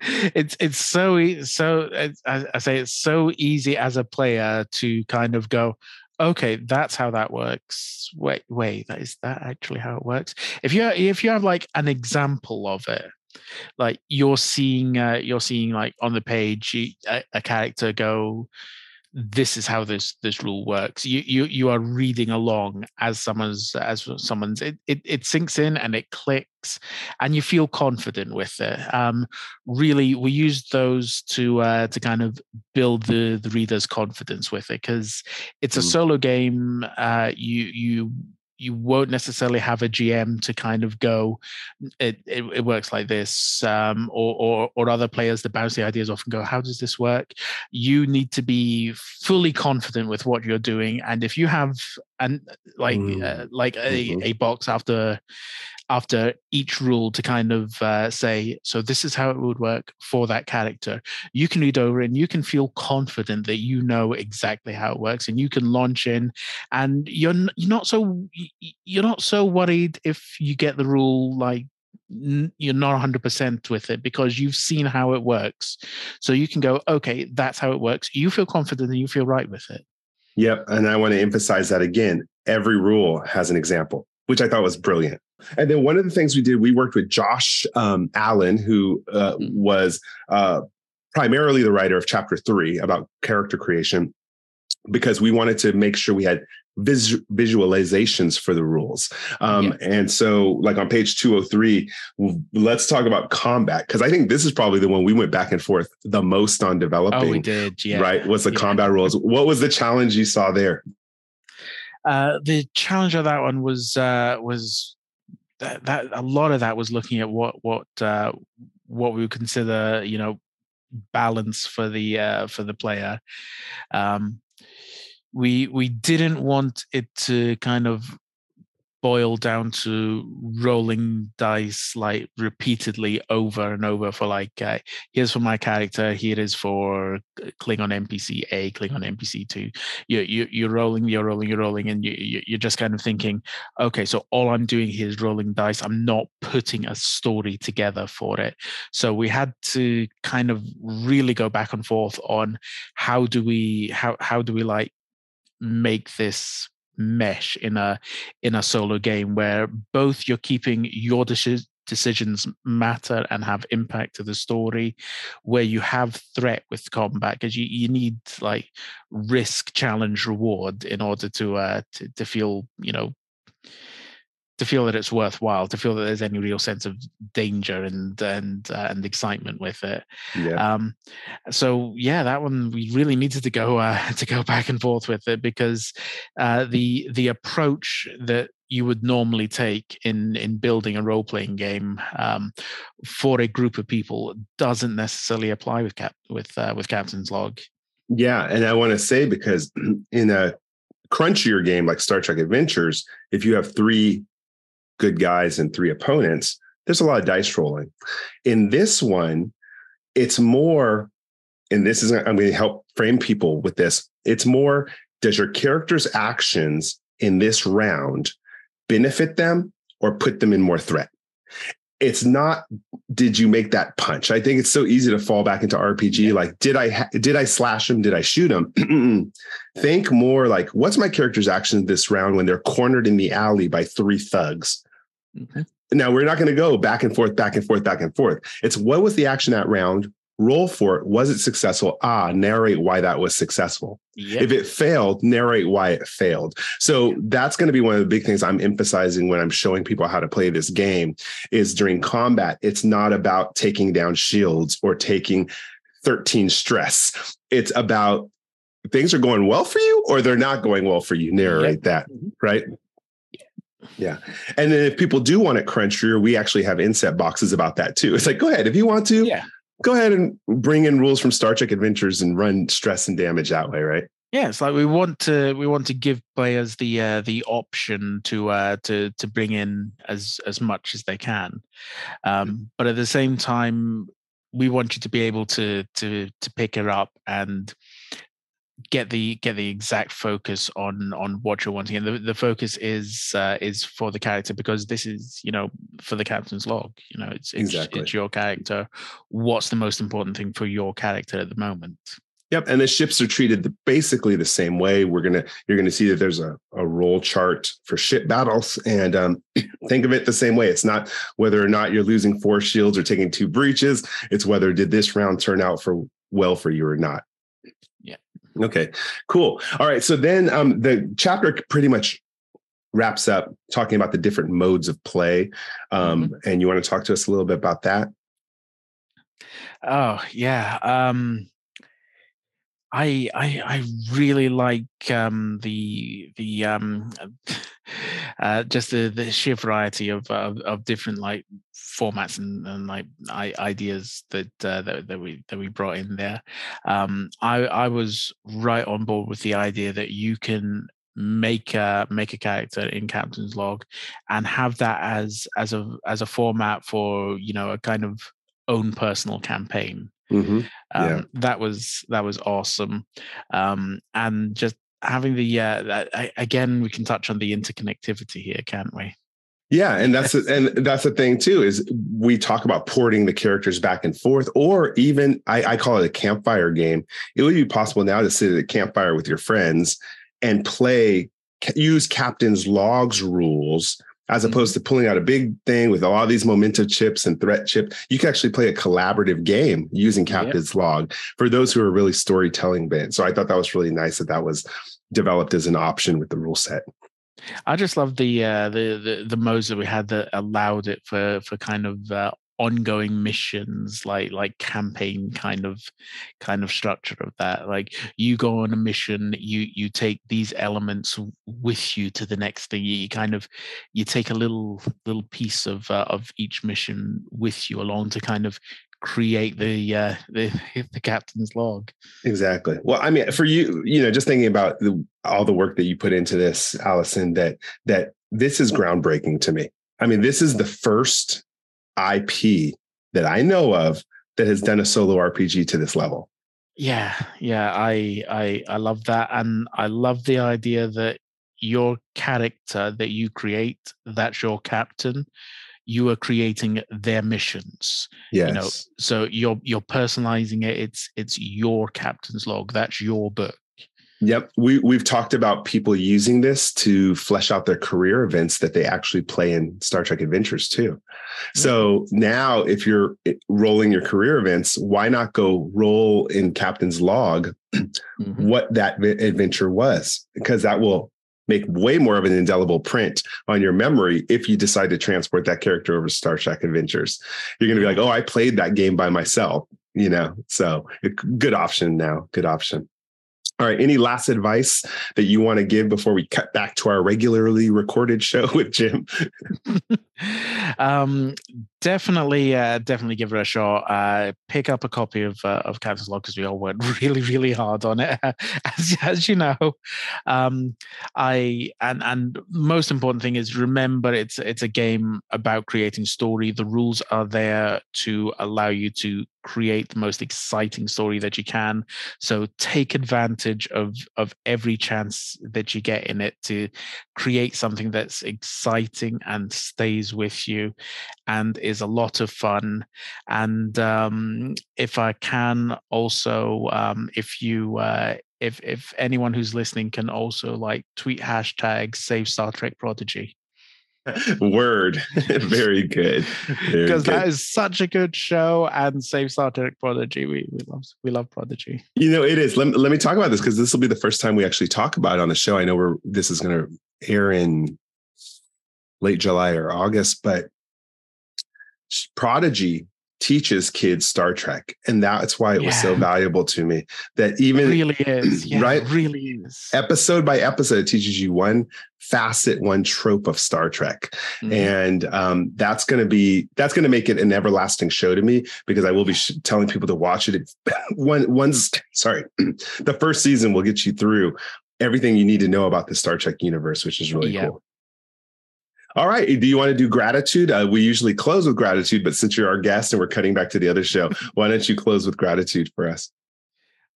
it's it's so so I say it's so easy as a player to kind of go okay that's how that works. Wait wait that is that actually how it works? If you if you have like an example of it like you're seeing uh, you're seeing like on the page a, a character go this is how this this rule works you you you are reading along as someone's as someone's it, it, it sinks in and it clicks and you feel confident with it um really we use those to uh to kind of build the the reader's confidence with it because it's a mm. solo game uh you you you won't necessarily have a GM to kind of go, it, it, it works like this, um, or, or, or other players that bounce the ideas off and go, how does this work? You need to be fully confident with what you're doing, and if you have and like mm. uh, like a, mm-hmm. a box after after each rule to kind of uh, say, so this is how it would work for that character. You can read over and you can feel confident that you know exactly how it works, and you can launch in, and you're you're not so you're not so worried if you get the rule like you're not 100% with it because you've seen how it works. So you can go, okay, that's how it works. You feel confident and you feel right with it. Yep. And I want to emphasize that again. Every rule has an example, which I thought was brilliant. And then one of the things we did, we worked with Josh um, Allen, who uh, mm. was uh, primarily the writer of chapter three about character creation, because we wanted to make sure we had vis- visualizations for the rules. Um, yeah. And so, like on page 203, let's talk about combat, because I think this is probably the one we went back and forth the most on developing. Oh, we did. Yeah. Right. Was the yeah. combat rules. What was the challenge you saw there? Uh, the challenge of that one was uh, was that, that a lot of that was looking at what what uh, what we would consider you know balance for the uh, for the player. Um, we we didn't want it to kind of boil down to rolling dice like repeatedly over and over for like uh, here's for my character here is for klingon npc a klingon npc 2 you, you you're rolling you're rolling you're rolling and you, you're just kind of thinking okay so all i'm doing here is rolling dice. I'm not putting a story together for it. So we had to kind of really go back and forth on how do we how how do we like make this mesh in a in a solo game where both you're keeping your deci- decisions matter and have impact to the story where you have threat with combat because you, you need like risk challenge reward in order to uh to, to feel you know to feel that it's worthwhile, to feel that there's any real sense of danger and and uh, and excitement with it. Yeah. Um, so yeah, that one we really needed to go uh, to go back and forth with it because uh, the the approach that you would normally take in in building a role playing game um, for a group of people doesn't necessarily apply with cap with uh, with Captain's Log. Yeah, and I want to say because in a crunchier game like Star Trek Adventures, if you have three good guys and three opponents, there's a lot of dice rolling. In this one, it's more, and this is I'm going to help frame people with this. It's more, does your character's actions in this round benefit them or put them in more threat? It's not did you make that punch? I think it's so easy to fall back into RPG. Like, did I ha- did I slash him? Did I shoot him? Think more like, what's my character's action this round when they're cornered in the alley by three thugs? Mm-hmm. Now we're not going to go back and forth, back and forth, back and forth. It's what was the action that round? Roll for it. Was it successful? Ah, narrate why that was successful. Yep. If it failed, narrate why it failed. So that's going to be one of the big things I'm emphasizing when I'm showing people how to play this game is during combat. It's not about taking down shields or taking 13 stress. It's about things are going well for you or they're not going well for you. Narrate yep. that, mm-hmm. right? Yeah. And then if people do want it crunchier, we actually have inset boxes about that too. It's like, go ahead. If you want to, yeah. go ahead and bring in rules from Star Trek Adventures and run stress and damage that way, right? Yeah, it's like we want to we want to give players the uh, the option to uh, to to bring in as as much as they can, um, but at the same time, we want you to be able to to to pick it up and get the get the exact focus on on what you're wanting and the, the focus is uh, is for the character because this is you know for the captain's log you know it's it's, exactly. it's your character what's the most important thing for your character at the moment Yep, and the ships are treated basically the same way. We're gonna you're gonna see that there's a, a roll chart for ship battles, and um, think of it the same way. It's not whether or not you're losing four shields or taking two breaches. It's whether did this round turn out for well for you or not. Okay, cool. All right. So then um, the chapter pretty much wraps up talking about the different modes of play. Um, mm-hmm. And you want to talk to us a little bit about that? Oh, yeah. Um, I, I I really like um, the the um, uh, just the, the sheer variety of, of, of different like formats and, and like I, ideas that, uh, that that we that we brought in there. Um, I I was right on board with the idea that you can make a make a character in Captain's Log and have that as as a as a format for you know a kind of own personal campaign. Mm-hmm. Yeah. Um, that was that was awesome, um, and just having the uh, that, again, we can touch on the interconnectivity here, can't we? Yeah, and that's and that's the thing too is we talk about porting the characters back and forth, or even I, I call it a campfire game. It would be possible now to sit at a campfire with your friends and play use captain's logs rules as mm-hmm. opposed to pulling out a big thing with all these momentum chips and threat chip. You can actually play a collaborative game using captain's log for those who are really storytelling bent so i thought that was really nice that that was developed as an option with the rule set i just love the uh the the, the modes that we had that allowed it for for kind of uh, ongoing missions like like campaign kind of kind of structure of that. Like you go on a mission you you take these elements with you to the next thing. You kind of you take a little little piece of uh, of each mission with you along to kind of create the uh the, the captain's log exactly well i mean for you you know just thinking about the, all the work that you put into this Alison that that this is groundbreaking to me i mean this is the first IP that I know of that has done a solo RPG to this level. Yeah, yeah, I I I love that, and I love the idea that your character that you create, that's your captain. You are creating their missions. Yes. You know, so you're you're personalizing it. It's it's your captain's log. That's your book. Yep. We, we've talked about people using this to flesh out their career events that they actually play in Star Trek Adventures too. Mm-hmm. So now, if you're rolling your career events, why not go roll in Captain's Log mm-hmm. what that adventure was? Because that will make way more of an indelible print on your memory if you decide to transport that character over Star Trek Adventures. You're going to be like, oh, I played that game by myself, you know? So good option now. Good option. All right. Any last advice that you want to give before we cut back to our regularly recorded show with Jim? um, definitely, uh, definitely give it a shot. Uh, pick up a copy of uh, of Captain's Log because we all worked really, really hard on it, as, as you know. Um, I and and most important thing is remember it's it's a game about creating story. The rules are there to allow you to create the most exciting story that you can. So take advantage of of every chance that you get in it to create something that's exciting and stays with you and is a lot of fun. And um, if I can also, um, if you uh, if if anyone who's listening can also like tweet hashtag save Star Trek Prodigy Word. Very good. Because that is such a good show and Save Star Trek Prodigy. We, we love we love Prodigy. You know, it is. Let, let me talk about this because this will be the first time we actually talk about it on the show. I know we're this is gonna air in late July or August, but Prodigy teaches kids Star Trek, and that's why it yeah. was so valuable to me. That even it really is, yeah, right? really is. Episode by episode, it teaches you one facet, one trope of Star Trek, mm-hmm. and um, that's going to be that's going to make it an everlasting show to me because I will be sh- telling people to watch it. one one's sorry, the first season will get you through everything you need to know about the Star Trek universe, which is really yeah. cool. All right. Do you want to do gratitude? Uh, we usually close with gratitude, but since you're our guest and we're cutting back to the other show, why don't you close with gratitude for us?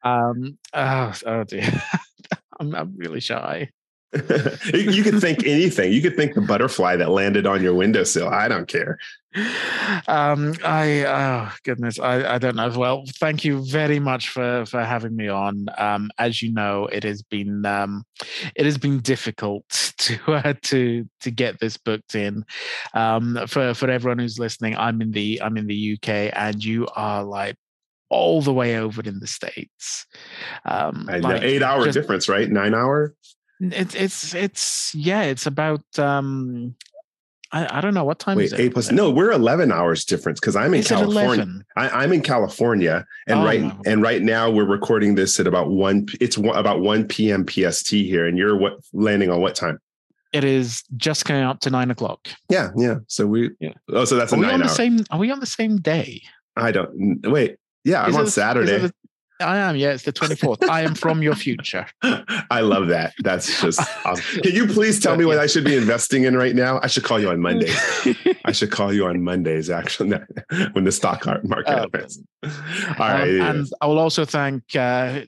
Um. Oh, oh dear. I'm, I'm really shy. you could think anything. You could think the butterfly that landed on your windowsill. I don't care. Um, I oh goodness, I, I don't know. Well, thank you very much for for having me on. Um, as you know, it has been um, it has been difficult to uh, to to get this booked in. Um, for for everyone who's listening, I'm in the I'm in the UK, and you are like all the way over in the states. Um, like eight hour just, difference, right? Nine hour. It's it's it's yeah. It's about um I, I don't know what time Wait, is it. Eight plus no, we're eleven hours difference because I'm in is California. I, am in California, and oh, right no. and right now we're recording this at about one. It's one, about one p.m. PST here, and you're what landing on what time? It is just coming up to nine o'clock. Yeah, yeah. So we. Yeah. Oh, so that's are a nine on hour. The same, are we on the same day? I don't. Wait. Yeah, I'm on Saturday. The, I am. Yeah, it's the 24th. I am from your future. I love that. That's just awesome. Can you please tell me what I should be investing in right now? I should call you on Monday. I should call you on Mondays, actually, when the stock market um, opens. All right. Um, and I will also thank uh,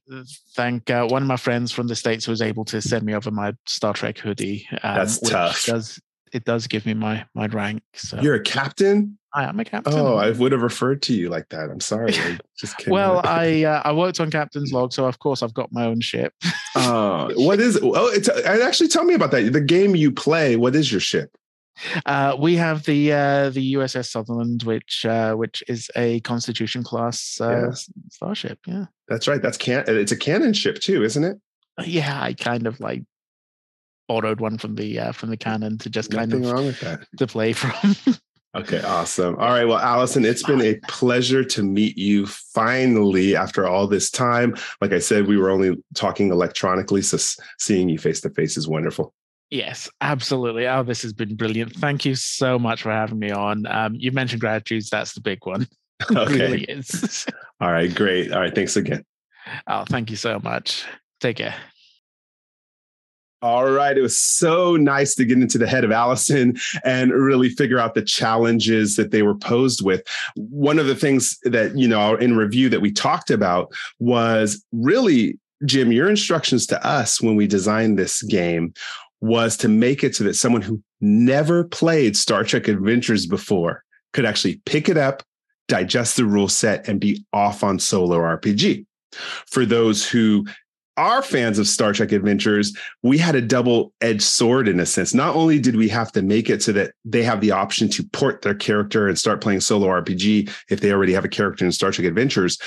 thank uh, one of my friends from the states who was able to send me over my Star Trek hoodie. Um, That's tough. Does it does give me my my rank? So. You're a captain. I am a captain. Oh, I would have referred to you like that. I'm sorry. I just well, I uh, I worked on Captain's Log, so of course I've got my own ship. uh, what is? Oh, it's actually tell me about that. The game you play. What is your ship? Uh, we have the uh, the USS Sutherland, which uh, which is a Constitution class uh, yeah. starship. Yeah, that's right. That's can. It's a canon ship too, isn't it? Uh, yeah, I kind of like borrowed one from the uh, from the canon to just Nothing kind of wrong with that. to play from. Okay, awesome. All right. Well, Alison, it's been a pleasure to meet you finally after all this time. Like I said, we were only talking electronically, so seeing you face to face is wonderful. Yes, absolutely. Oh, this has been brilliant. Thank you so much for having me on. Um, you mentioned gratitudes. That's the big one. Okay. really is. all right, great. All right, thanks again. Oh, thank you so much. Take care. All right. It was so nice to get into the head of Alison and really figure out the challenges that they were posed with. One of the things that, you know, in review that we talked about was really, Jim, your instructions to us when we designed this game was to make it so that someone who never played Star Trek Adventures before could actually pick it up, digest the rule set, and be off on solo RPG. For those who are fans of Star Trek Adventures, we had a double edged sword in a sense. Not only did we have to make it so that they have the option to port their character and start playing solo RPG if they already have a character in Star Trek Adventures,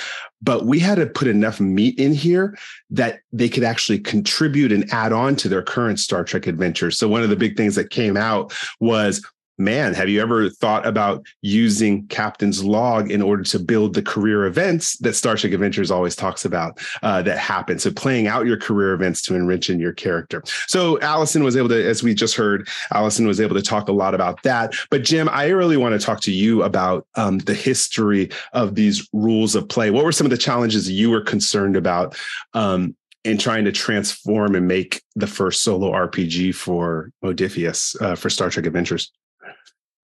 but we had to put enough meat in here that they could actually contribute and add on to their current Star Trek adventures. So, one of the big things that came out was man, have you ever thought about using Captain's Log in order to build the career events that Star Trek Adventures always talks about uh, that happen? So playing out your career events to enrich in your character. So Alison was able to, as we just heard, Alison was able to talk a lot about that. But Jim, I really want to talk to you about um, the history of these rules of play. What were some of the challenges you were concerned about um, in trying to transform and make the first solo RPG for Modiphius uh, for Star Trek Adventures?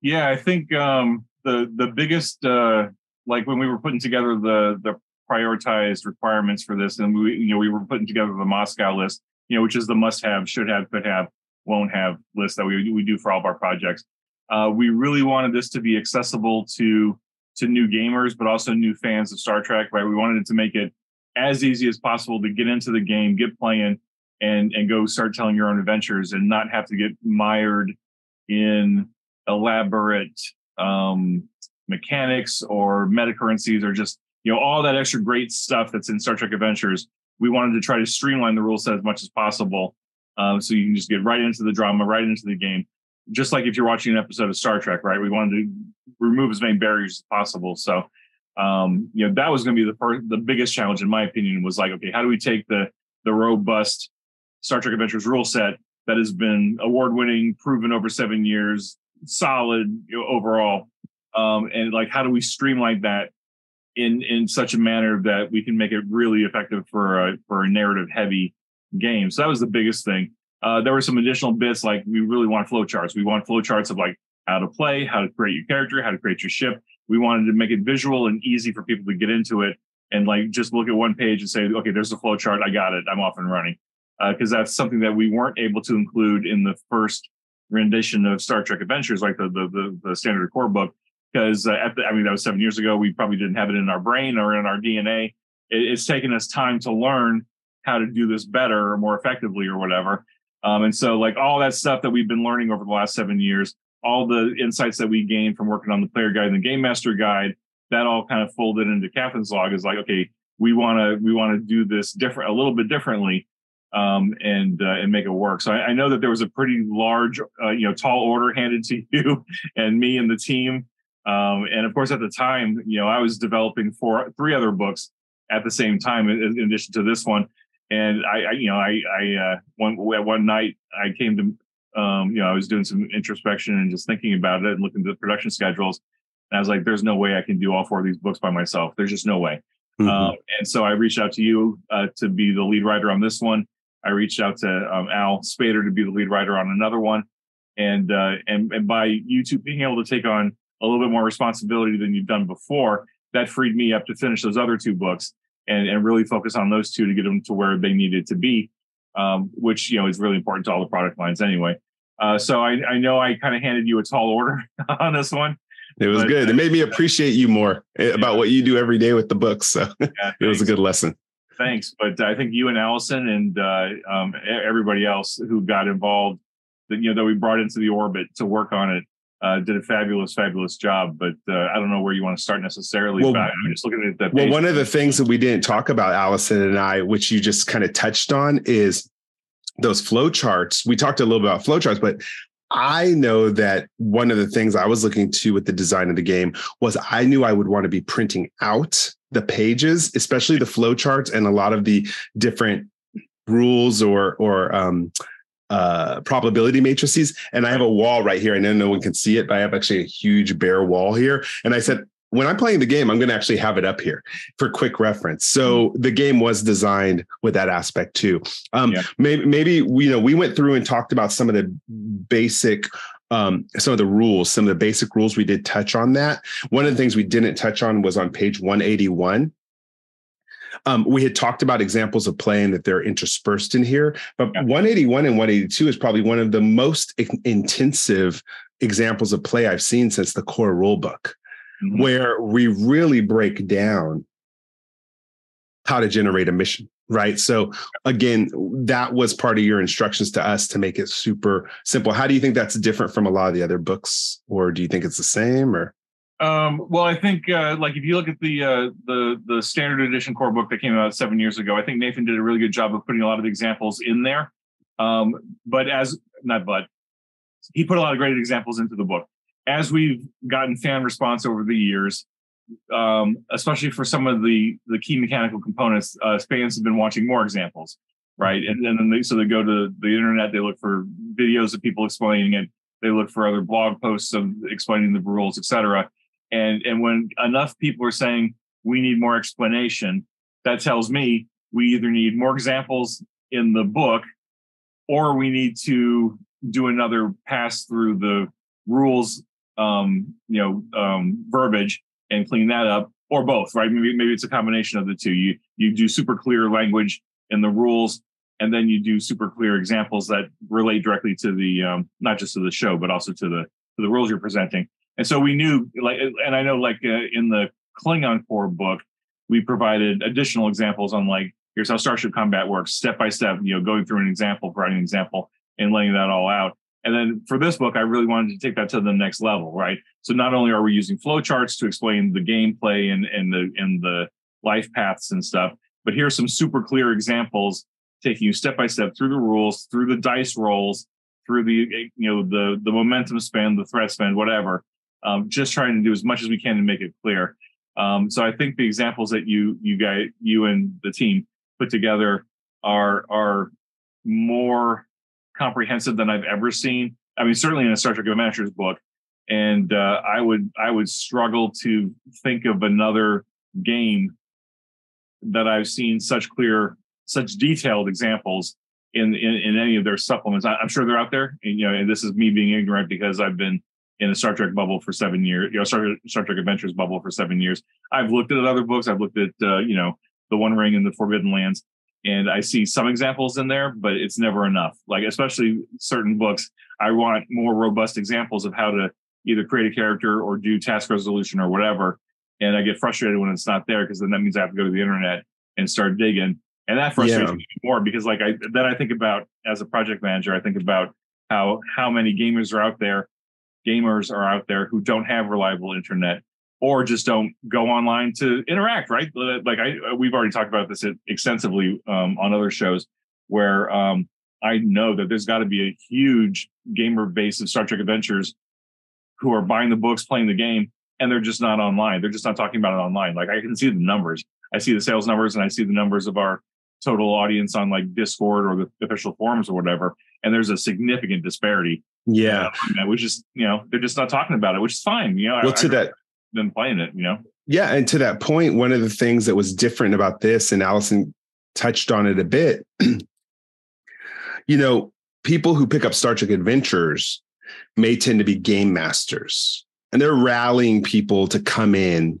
Yeah, I think um, the the biggest uh, like when we were putting together the the prioritized requirements for this, and we you know we were putting together the Moscow list, you know, which is the must have, should have, could have, won't have list that we we do for all of our projects. Uh, we really wanted this to be accessible to to new gamers, but also new fans of Star Trek. Right, we wanted to make it as easy as possible to get into the game, get playing, and and go start telling your own adventures, and not have to get mired in elaborate um, mechanics or meta currencies or just you know all that extra great stuff that's in Star Trek Adventures. We wanted to try to streamline the rule set as much as possible, um, so you can just get right into the drama, right into the game. Just like if you're watching an episode of Star Trek, right? We wanted to remove as many barriers as possible. So, um, you know, that was going to be the first, the biggest challenge, in my opinion, was like, okay, how do we take the the robust Star Trek Adventures rule set that has been award winning, proven over seven years, solid you know, overall. Um, and like, how do we streamline that in in such a manner that we can make it really effective for a for a narrative heavy game? So that was the biggest thing. Uh, there were some additional bits like we really want flowcharts. We want flowcharts of like how to play, how to create your character, how to create your ship. We wanted to make it visual and easy for people to get into it and like just look at one page and say, okay, there's a flowchart. I got it. I'm off and running. Because uh, that's something that we weren't able to include in the first rendition of Star Trek Adventures, like the the the, the standard core book, because uh, I mean that was seven years ago. We probably didn't have it in our brain or in our DNA. It, it's taken us time to learn how to do this better or more effectively or whatever. Um, and so, like all that stuff that we've been learning over the last seven years, all the insights that we gained from working on the player guide and the game master guide, that all kind of folded into Captain's Log is like, okay, we want to we want to do this different, a little bit differently um, and uh, and make it work. So I, I, know that there was a pretty large, uh, you know, tall order handed to you and me and the team. Um, and of course, at the time, you know, I was developing four, three other books at the same time, in, in addition to this one. And I, I you know, I, I uh, one one night I came to, um, you know, I was doing some introspection and just thinking about it and looking at the production schedules. And I was like, "There's no way I can do all four of these books by myself. There's just no way." Mm-hmm. Um, and so I reached out to you uh, to be the lead writer on this one. I reached out to um, Al Spader to be the lead writer on another one, and uh, and and by you two being able to take on a little bit more responsibility than you've done before, that freed me up to finish those other two books and and really focus on those two to get them to where they needed to be, um, which you know is really important to all the product lines anyway. Uh, so I, I know I kind of handed you a tall order on this one. It was but, good. It made me appreciate you more eh, about what you do every day with the books. So yeah, it was a good lesson thanks. But I think you and Alison and uh, um, everybody else who got involved, that you know, that we brought into the orbit to work on it, uh, did a fabulous, fabulous job. But uh, I don't know where you want to start necessarily. Well, I'm just looking at that. Well, one of the things that we didn't talk about, Alison and I, which you just kind of touched on, is those flow charts. We talked a little bit about flow charts, but I know that one of the things I was looking to with the design of the game was I knew I would want to be printing out the pages, especially the flow charts and a lot of the different rules or or um, uh, probability matrices. And I have a wall right here. I know no one can see it, but I have actually a huge bare wall here. And I said, when I'm playing the game, I'm going to actually have it up here for quick reference. So mm-hmm. the game was designed with that aspect too. Um, yeah. Maybe, maybe we, you know, we went through and talked about some of the basic um, some of the rules, some of the basic rules. We did touch on that. One of the things we didn't touch on was on page 181. Um, we had talked about examples of playing that they're interspersed in here, but yeah. 181 and 182 is probably one of the most intensive examples of play I've seen since the core rulebook, mm-hmm. where we really break down how to generate a mission right? So again that was part of your instructions to us to make it super simple. How do you think that's different from a lot of the other books or do you think it's the same or? Um, well i think uh, like if you look at the uh, the the standard edition core book that came out seven years ago i think nathan did a really good job of putting a lot of examples in there. Um, but as not but he put a lot of great examples into the book as we've gotten fan response over the years, um, especially for some of the the key mechanical components, uh, fans have been watching more examples, right? And, and then they, so they go to the internet, they look for videos of people explaining it, they look for other blog posts of explaining the rules, etc. And and when enough people are saying we need more explanation, that tells me we either need more examples in the book, or we need to do another pass through the rules, um, you know, um, verbiage and clean that up, or both, right? Maybe maybe it's a combination of the two. You you do super clear language in the rules, and then you do super clear examples that relate directly to the um, not just to the show, but also to the to the rules you're presenting. And so we knew, like, and I know, like uh, in the Klingon Core book, we provided additional examples on like here's how Starship Combat works, step by step. You know, going through an example, providing an example, and laying that all out. And then for this book, I really wanted to take that to the next level, right? So not only are we using flowcharts to explain the gameplay and, and the and the life paths and stuff, but here's some super clear examples taking you step by step through the rules, through the dice rolls, through the you know the the momentum spend, the threat spend, whatever. Um, just trying to do as much as we can to make it clear. Um, so I think the examples that you you guys you and the team put together are are more comprehensive than I've ever seen. I mean, certainly in a Star Trek Adventures book, and uh, I would I would struggle to think of another game that I've seen such clear, such detailed examples in in, in any of their supplements. I, am sure they're out there, and you know, and this is me being ignorant because I've been in a Star Trek bubble for seven years, you know, Star, Star Trek Adventures bubble for seven years. I've looked at other books. I've looked at uh, you know the One Ring and the Forbidden Lands, and I see some examples in there, but it's never enough. Like especially certain books, I want more robust examples of how to either create a character or do task resolution or whatever. And I get frustrated when it's not there because then that means I have to go to the internet and start digging. And that frustrates yeah. me more because like I then I think about as a project manager, I think about how how many gamers are out there, gamers are out there who don't have reliable internet or just don't go online to interact, right? Like I, we've already talked about this extensively um, on other shows, where um, I know that there's got to be a huge gamer base of Star Trek Adventures who are buying the books, playing the game, and they're just not online. They're just not talking about it online. Like I can see the numbers. I see the sales numbers, and I see the numbers of our total audience on like Discord or the official forums or whatever. And there's a significant disparity. Yeah, uh, which is you know they're just not talking about it, which is fine. You know, well I, to I, that been playing it, you know? Yeah. And to that point, one of the things that was different about this, and Alison touched on it a bit, you know, people who pick up Star Trek Adventures may tend to be game masters and they're rallying people to come in.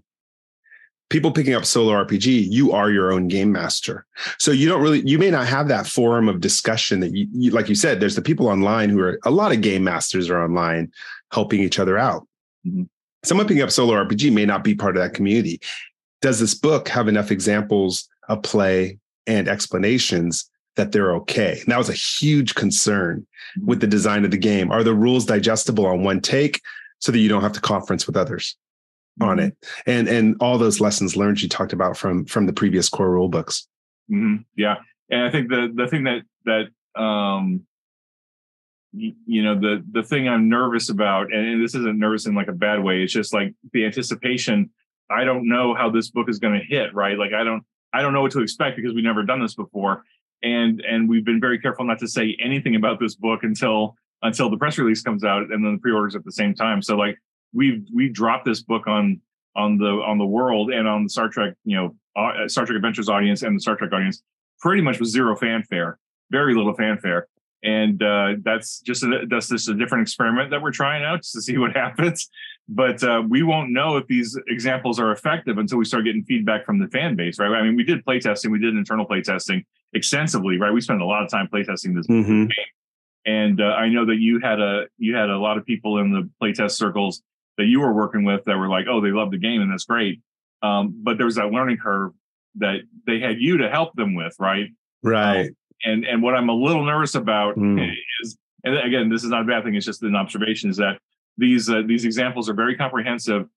People picking up solo RPG, you are your own game master. So you don't really, you may not have that forum of discussion that you, you like you said, there's the people online who are a lot of game masters are online helping each other out. Mm-hmm someone picking up solo RPG may not be part of that community. Does this book have enough examples of play and explanations that they're okay? And that was a huge concern with the design of the game. Are the rules digestible on one take so that you don't have to conference with others mm-hmm. on it? And and all those lessons learned you talked about from from the previous core rule books. Mm-hmm. Yeah, and I think the the thing that that um, you know the the thing i'm nervous about and this isn't nervous in like a bad way it's just like the anticipation i don't know how this book is going to hit right? Like i don't i don't know what to expect because we've never done this before. And and we've been very careful not to say anything about this book until until the press release comes out and then the pre-orders at the same time. So like we've we've dropped this book on on the on the world and on the star trek you know uh, star trek adventures audience and the star trek audience pretty much with zero fanfare very little fanfare and uh, that's just a, that's just a different experiment that we're trying out just to see what happens. But uh, we won't know if these examples are effective until we start getting feedback from the fan base, right? I mean, we did play testing, we did internal play testing extensively, right? We spent a lot of time play testing this mm-hmm. game, and uh, I know that you had a you had a lot of people in the playtest circles that you were working with that were like, oh, they love the game and that's great. Um, but there was that learning curve that they had you to help them with, right? Right. Um, and and what I'm a little nervous about mm. is, and again, this is not a bad thing. It's just an observation. Is that these uh, these examples are very comprehensive,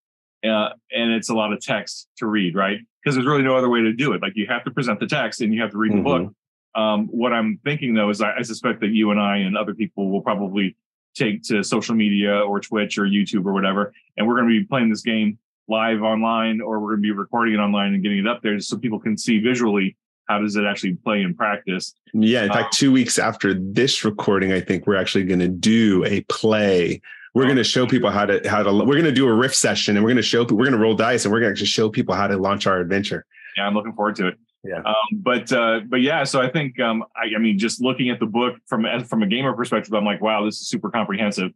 uh, and it's a lot of text to read, right? Because there's really no other way to do it. Like you have to present the text and you have to read mm-hmm. the book. Mm-hmm. Um, what I'm thinking though is I, I, suspect that you and I and other people will probably take to social media or Twitch or YouTube or whatever, and we're going to be playing this game live online, or we're going to be recording it online and getting it up there so people can see visually how does it actually play in practice. Yeah, in fact, um, two weeks after this recording, I think we're actually going to do a play. We're going to show people how to how to. We're going to do a riff session, and we're going to show we're going to roll dice, and we're going to actually show people how to launch our adventure. Yeah, I'm looking forward to it. Yeah. Um, but uh, but yeah, so I think um, I, I, mean, just looking at the book from from a gamer perspective, I'm like, wow, this is super comprehensive.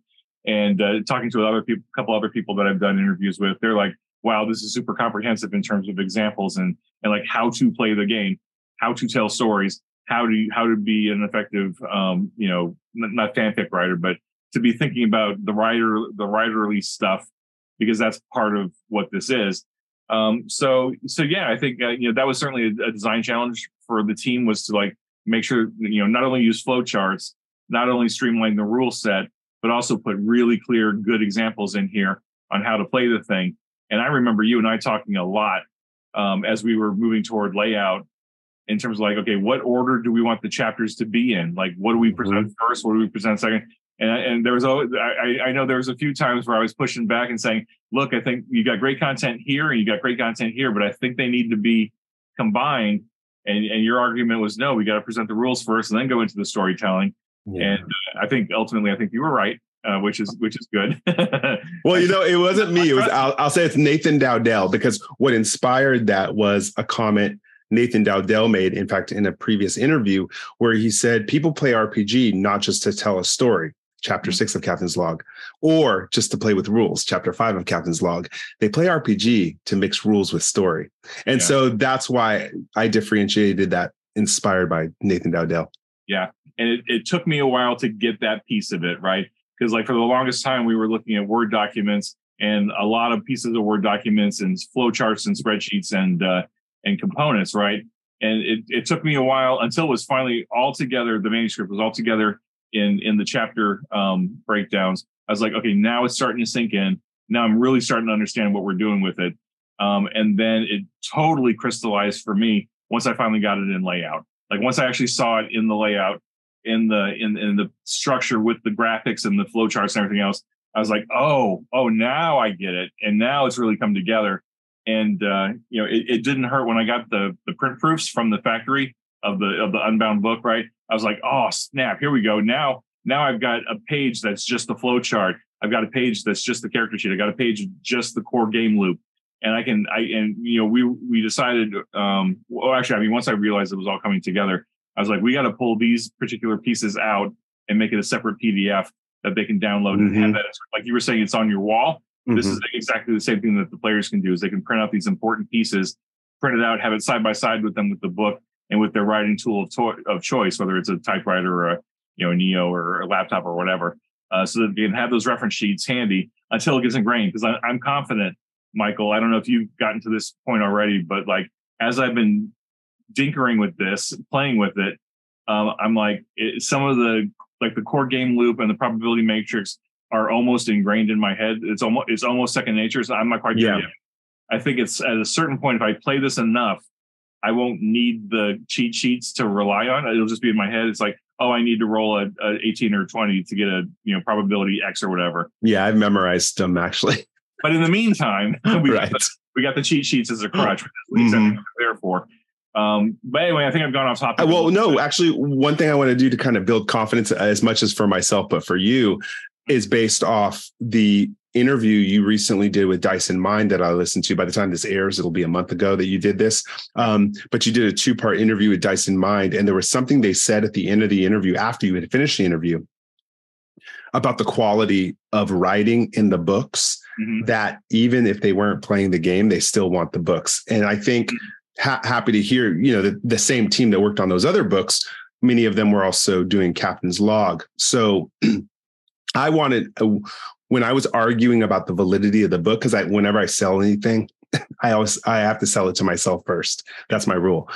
And uh, talking to other people, a couple other people that I've done interviews with, they're like, wow, this is super comprehensive in terms of examples and and like how to play the game, how to tell stories, how to how to be an effective, um, you know, not fanfic writer, but to be thinking about the writer the writerly stuff because that's part of what this is um, so so yeah, I think uh, you know that was certainly a, a, design challenge for the team was to like make sure you know not only use flowcharts, not only streamline the rule set, but also put really clear, good examples in here on how to play the thing. And I remember you and I talking a lot um, as we were moving toward layout in terms of like, okay, what order do we want the chapters to be in? Like, what do we mm-hmm. present mm-hmm. first? What do we present second? And, and there was always, I, I know there was a few times where I was pushing back and saying, look, I think you got great content here and you got great content here, but I think they need to be combined. And, and your argument was, no, we got to present the rules first and then go into the storytelling. Yeah. And uh, I think ultimately, I think you were right. Uh, which is which is good. well, you know, it wasn't me. It was I'll, I'll say it's Nathan Dowdell because what inspired that was a comment Nathan Dowdell made, in fact, in a previous interview, where he said people play RPG not just to tell a story chapter six of Captain's Log, or just to play with rules, chapter five of Captain's Log. They play RPG to mix rules with story. And yeah. so that's why I differentiated that inspired by Nathan Dowdell. Yeah. And it, it took me a while to get that piece of it, right? Because like for the longest time, we were looking at Word documents and a lot of pieces of Word documents and flowcharts and spreadsheets and uh, and components, right? And it, it took me a while until it was finally all together. The manuscript was all together in in the chapter um, breakdowns, I was like, okay, now it's starting to sink in. Now I'm really starting to understand what we're doing with it. Um, and then it totally crystallized for me once I finally got it in layout. Like once I actually saw it in the layout, in the in in the structure with the graphics and the flowcharts and everything else, I was like, oh, oh, now I get it, and now it's really come together. And uh, you know, it, it didn't hurt when I got the the print proofs from the factory of the of the Unbound book, right? I was like, oh snap, here we go. Now, now I've got a page that's just the flow chart. I've got a page that's just the character sheet. I got a page just the core game loop. And I can I and you know, we we decided um well actually I mean once I realized it was all coming together, I was like, we got to pull these particular pieces out and make it a separate PDF that they can download mm-hmm. and have mm-hmm. that like you were saying, it's on your wall. Mm-hmm. This is exactly the same thing that the players can do is they can print out these important pieces, print it out, have it side by side with them with the book, and with their writing tool of, to- of choice, whether it's a typewriter or a you know a Neo or a laptop or whatever, uh, so that they can have those reference sheets handy until it gets ingrained. Because I'm confident, Michael. I don't know if you've gotten to this point already, but like as I've been dinkering with this, playing with it, um, I'm like it, some of the like the core game loop and the probability matrix are almost ingrained in my head. It's almost it's almost second nature. So I'm not quite yeah. I think it's at a certain point if I play this enough, I won't need the cheat sheets to rely on. It'll just be in my head. It's like, oh, I need to roll a, a 18 or 20 to get a you know probability X or whatever. Yeah, I've memorized them actually. But in the meantime, we, right. got the, we got the cheat sheets as a crutch, which is mm-hmm. there for. Um, but anyway, I think I've gone off topic. Uh, well, no, actually, one thing I want to do to kind of build confidence as much as for myself, but for you, is based off the interview you recently did with Dice in Mind that I listened to. By the time this airs, it'll be a month ago that you did this. Um, but you did a two part interview with Dice in Mind, and there was something they said at the end of the interview after you had finished the interview about the quality of writing in the books. Mm-hmm. That even if they weren't playing the game, they still want the books. And I think mm-hmm. ha- happy to hear, you know, the, the same team that worked on those other books. Many of them were also doing Captain's Log. So I wanted uh, when I was arguing about the validity of the book, because I whenever I sell anything, I always I have to sell it to myself first. That's my rule.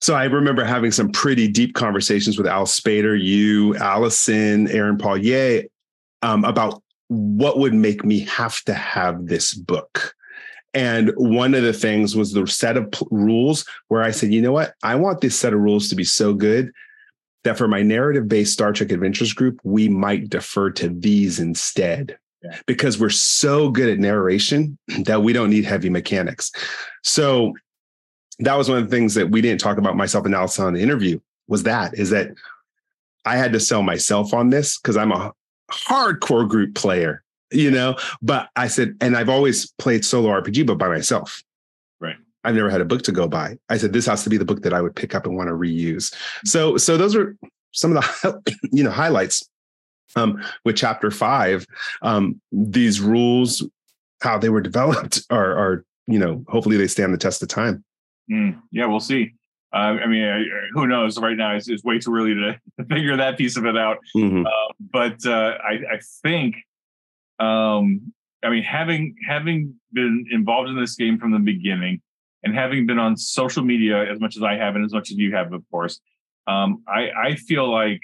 So I remember having some pretty deep conversations with Al Spader, you, Alison, Aaron Pollyea, um, about what would make me have to have this book. And one of the things was the set of p- rules where I said, you know what? I want this set of rules to be so good that for my narrative based Star Trek Adventures group, we might defer to these instead. Yeah. Because we're so good at narration that we don't need heavy mechanics. So that was one of the things that we didn't talk about myself and Alison on the interview was that is that I had to sell myself on this because I'm a hardcore group player, you know. But I said, and I've always played solo RPG, but by myself. I've never had a book to go by. I said this has to be the book that I would pick up and want to reuse. So, so those are some of the you know highlights um, with chapter five. Um, these rules, how they were developed, are are you know hopefully they stand the test of time. Mm, yeah, we'll see. Uh, I mean, I, who knows? Right now, it's, it's, way too early to, figure that piece of it out. Mm-hmm. Uh, but uh, I, I, think, um, I mean, having having been involved in this game from the beginning, and having been on social media as much as I have, and as much as you have, of course, um, I, I feel like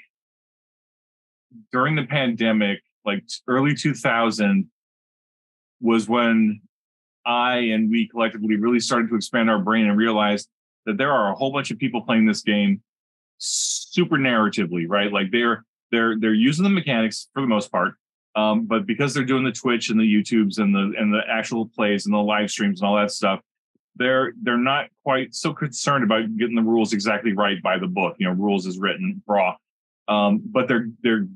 during the pandemic, like early 2000, was when I and we collectively really started to expand our brain and realized that there are a whole bunch of people playing this game super narratively, right? Like they're they're they're using the mechanics for the most part, um, but because they're doing the Twitch and the YouTubes and the and the actual plays and the live streams and all that stuff, they're they're not quite so concerned about getting the rules exactly right by the book. You know, rules is written raw, um, but they're they're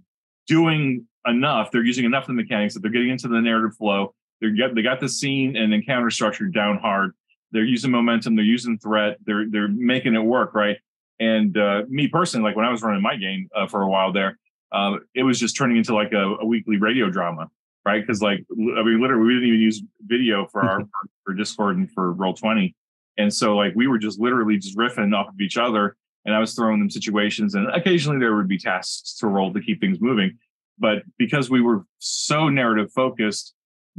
doing enough. They're using enough of the mechanics that they're getting into the narrative flow. They're get, they got the scene and encounter structure down hard they're using momentum, they're using threat, they're they're making it work, right? And uh, me personally, like when I was running my game uh, for a while there, uh, it was just turning into like a, a weekly radio drama, right? Because like I mean, literally, we didn't even use video for our for Discord and for Roll Twenty, and so like we were just literally just riffing off of each other, and I was throwing them situations, and occasionally there would be tasks to roll to keep things moving, but because we were so narrative focused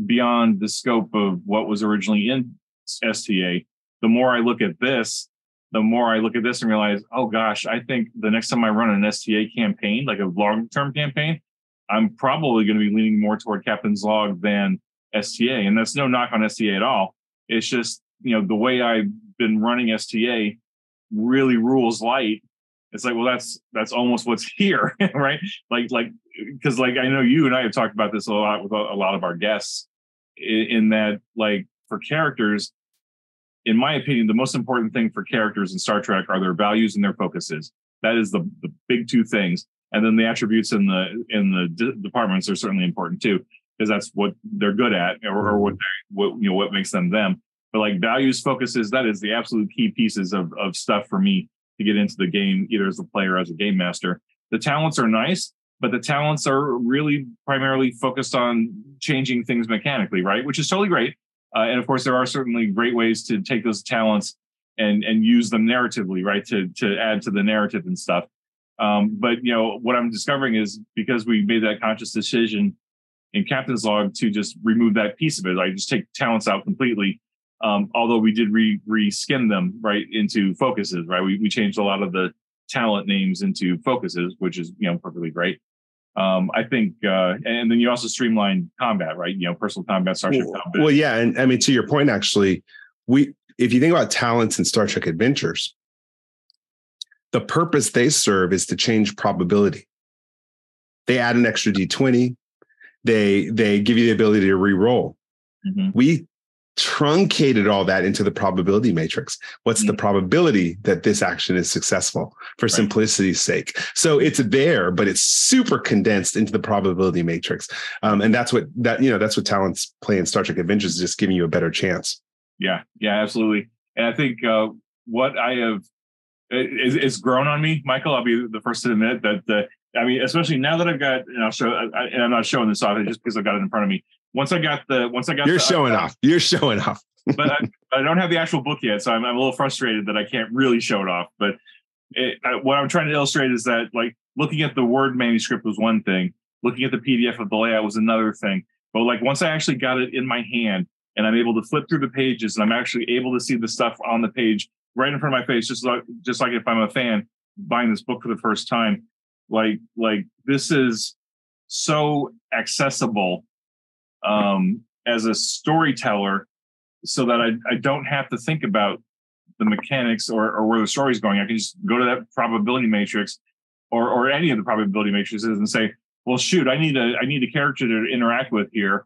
beyond the scope of what was originally in STA, the more I look at this, the more I look at this and realize, oh gosh, I think the next time I run an STA campaign, like a long term campaign, I'm probably going to be leaning more toward Captain's Log than STA. And that's no knock on STA at all. It's just, you know, the way I've been running STA really rules light. It's like, well, that's that's almost what's here, right? Like, like, because like I know you and I have talked about this a lot with a, lot of our guests, in, in that like for characters, in my opinion, the most important thing for characters in Star Trek are their values and their focuses. That is the, the big two things. And then the attributes in the in the d- departments are certainly important too, because that's what they're good at, or, or what, what you know what makes them them. But like values, focuses, that is the absolute key pieces of of stuff for me to get into the game, either as a player or as a game master. The talents are nice, but the talents are really primarily focused on changing things mechanically, right? Which is totally great. Uh, and of course, there are certainly great ways to take those talents and and use them narratively, right, to to add to the narrative and stuff. Um, but you know what I'm discovering is because we made that conscious decision in Captain's Log to just remove that piece of it, like just take talents out completely. Um, although we did re reskin them right into focuses, right? We we changed a lot of the talent names into focuses, which is you know perfectly great um, I think, uh, and then you also streamline combat, right? You know, personal combat, Starship well, combat. Well, yeah, and I mean, to your point, actually, we if you think about talents in Star Trek Adventures, the purpose they serve is to change probability. They add an extra d20. They they give you the ability to re-roll. Mm-hmm. We truncated all that into the probability matrix. What's mm-hmm. the probability that this action is successful for right. simplicity's sake? So it's there, but it's super condensed into the probability matrix. Um, and that's what that, you know, that's what talents play in Star Trek Adventures is just giving you a better chance. Yeah. Yeah, absolutely. And I think uh, what I have is, is grown on me, Michael. I'll be the first to admit that the, I mean, especially now that I've got, and I'll show, I, and I'm not showing this off just because I've got it in front of me once I got the once I got you're the, showing off. You're showing off. but I, I, don't have the actual book yet, so I'm, I'm, a little frustrated that I can't really show it off. But it, I, what I'm trying to illustrate is that like looking at the word manuscript was one thing, looking at the PDF of the layout was another thing. But like once I actually got it in my hand and I'm able to flip through the pages and I'm actually able to see the stuff on the page right in front of my face, just like just like if I'm a fan buying this book for the first time, like like this is so accessible um, as a storyteller so that I, I don't have to think about the mechanics or, or where the story's going. I can just go to that probability matrix or or any of the probability matrices and say, well, shoot, I need a I need a character to interact with here.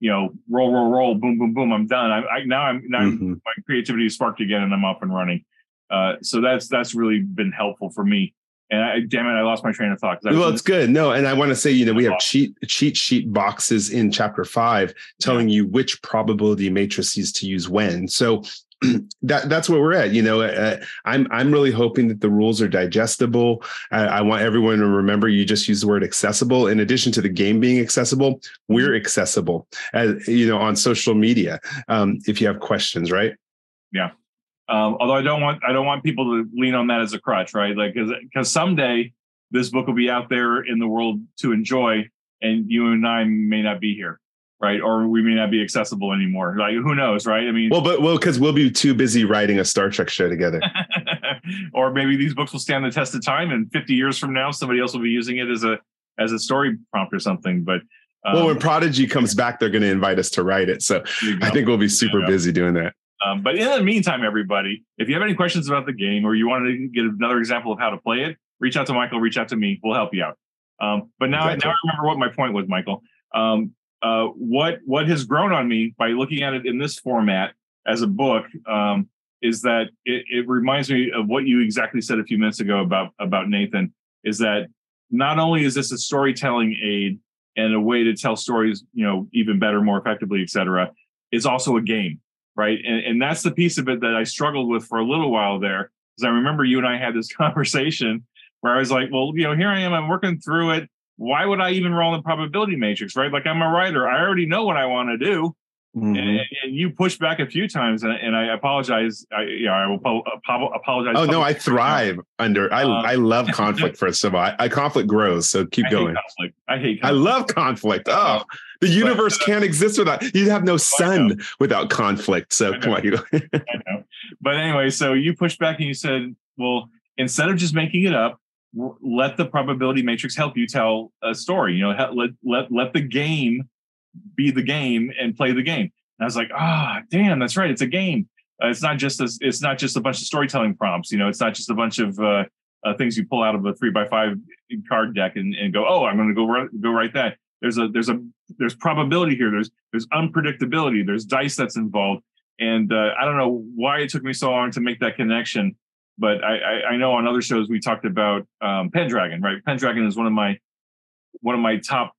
You know, roll, roll, roll, boom, boom, boom. I'm done. I, I now I'm now mm-hmm. my creativity is sparked again, and I'm up and running. Uh, so that's that's really been helpful for me. And I, damn it, I lost my train of thought. Well, it's good. No, and I want to say, you know, we have cheat cheat sheet boxes in chapter five telling you which probability matrices to use when. So that that's where we're at. You know, uh, I'm I'm really hoping that the rules are digestible. I, I, want everyone to remember you just use the word accessible. In addition to the game being accessible, we're accessible. As, you know, on social media. Um, if you have questions, right? Yeah. Um, although I don't want I don't want people to lean on that as a crutch, right? Like because someday this book will be out there in the world to enjoy, and you and I may not be here, right? Or we may not be accessible anymore. Like who knows, right? I mean, well, but well, because we'll be too busy writing a Star Trek show together, or maybe these books will stand the test of time, and 50 years from now, somebody else will be using it as a as a story prompt or something. But um, well, when Prodigy comes back, they're going to invite us to write it. So I think we'll be super busy doing that. Um, but in the meantime, everybody, if you have any questions about the game or you want to get another example of how to play it, reach out to Michael, reach out to me. We'll help you out. Um, but now, exactly. now I remember what my point was, Michael. Um, uh, what what has grown on me by looking at it in this format as a book um, is that it, it reminds me of what you exactly said a few minutes ago about about Nathan. Is that not only is this a storytelling aid and a way to tell stories, you know, even better, more effectively, et cetera, it's also a game right? And, and that's the piece of it that I struggled with for a little while there. Because I remember you and I had this conversation where I was like, well, you know, here I am, I'm working through it. Why would I even roll the probability matrix, right? Like I'm a writer, I already know what I want to do. Mm-hmm. And, and, you push back a few times, and, and I apologize. I, you know, I will apologize. Oh no, I thrive under. I uh, I love conflict. First of all, I, I conflict grows. So keep I going. conflict. I hate. Conflict. I love conflict. Oh, the universe but, uh, can't exist without. You have no sun without conflict. So come on, you. I know. But anyway, so you pushed back and you said, well, instead of just making it up, let the probability matrix help you tell a story. You know, let let let the game be the game and play the game. And I was like, ah, oh, damn, that's right. It's a game. Uh, it's not just a, it's not just a bunch of storytelling prompts. You know, it's not just a bunch of uh, uh, things you pull out of a three by five card deck and, and go, oh, I'm going to go write, go write that. There's a there's a there's probability here. There's there's unpredictability. There's dice that's involved. And uh, I don't know why it took me so long to make that connection, but I, I, know on other shows we talked about um, Pendragon, right? Pendragon is one of my one of my top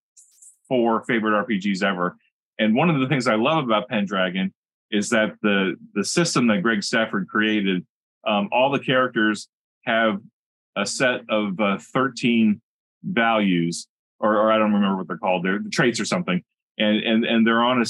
four favorite RPGs ever. And one of the things I love about Pendragon is that the the system that Greg Stafford created, um, all the characters have a set of uh, 13 values, or, or, I don't remember what they're called. They're the traits or something, and and and they're on a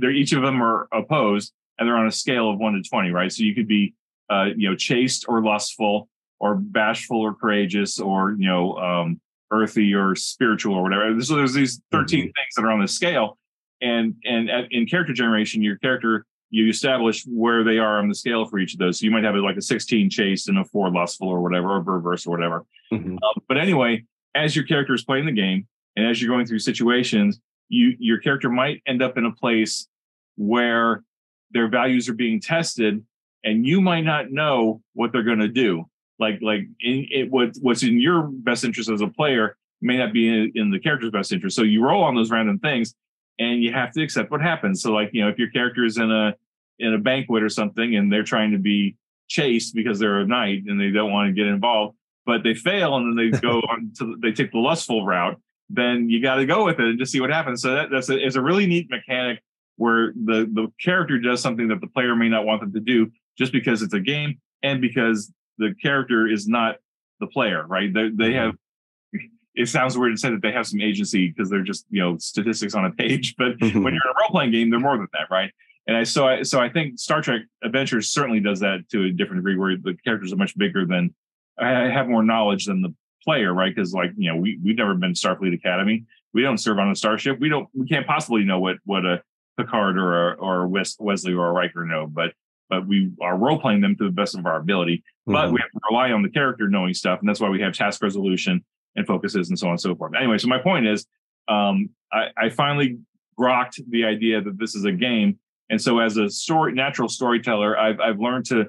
they're each of them are opposed, and they're on a scale of one to 20, right? So you could be uh, you know chaste or lustful, or bashful or courageous, or you know um, earthy or spiritual or whatever. So there's these 13 mm-hmm. things that are on the scale. And and at, in character generation, your character you establish where they are on the scale for each of those. So you might have like a 16 chaste and a four lustful or whatever, or perverse or whatever. Mm-hmm. Um, but anyway, as your character is playing the game and as you're going through situations, you your character might end up in a place where their values are being tested and you might not know what they're going to do like like in, it, what what's in your best interest as a player may not be in, in the character's best interest. So you roll on those random things, and you have to accept what happens. So like you know if your character is in a in a banquet or something, and they're trying to be chaste because they're a knight and they don't want to get involved, but they fail and then they go on to they take the lustful route. Then you got to go with it and just see what happens. So that, that's a, is a really neat mechanic where the the character does something that the player may not want them to do just because it's a game and because the character is not the player, right? They, they mm-hmm. have. It sounds weird to say that they have some agency because they're just you know statistics on a page, but mm-hmm. when you're in a role playing game, they're more than that, right? And I so I so I think Star Trek Adventures certainly does that to a different degree, where the characters are much bigger than I have more knowledge than the player, right? Because like you know we we've never been Starfleet Academy, we don't serve on a starship, we don't we can't possibly know what what a Picard or a, or Wesley or a Riker know, but but we are role playing them to the best of our ability. But mm-hmm. we have to rely on the character knowing stuff, and that's why we have task resolution and focuses and so on and so forth. Anyway, so my point is, um, I, I finally grokked the idea that this is a game, and so as a story natural storyteller, I've I've learned to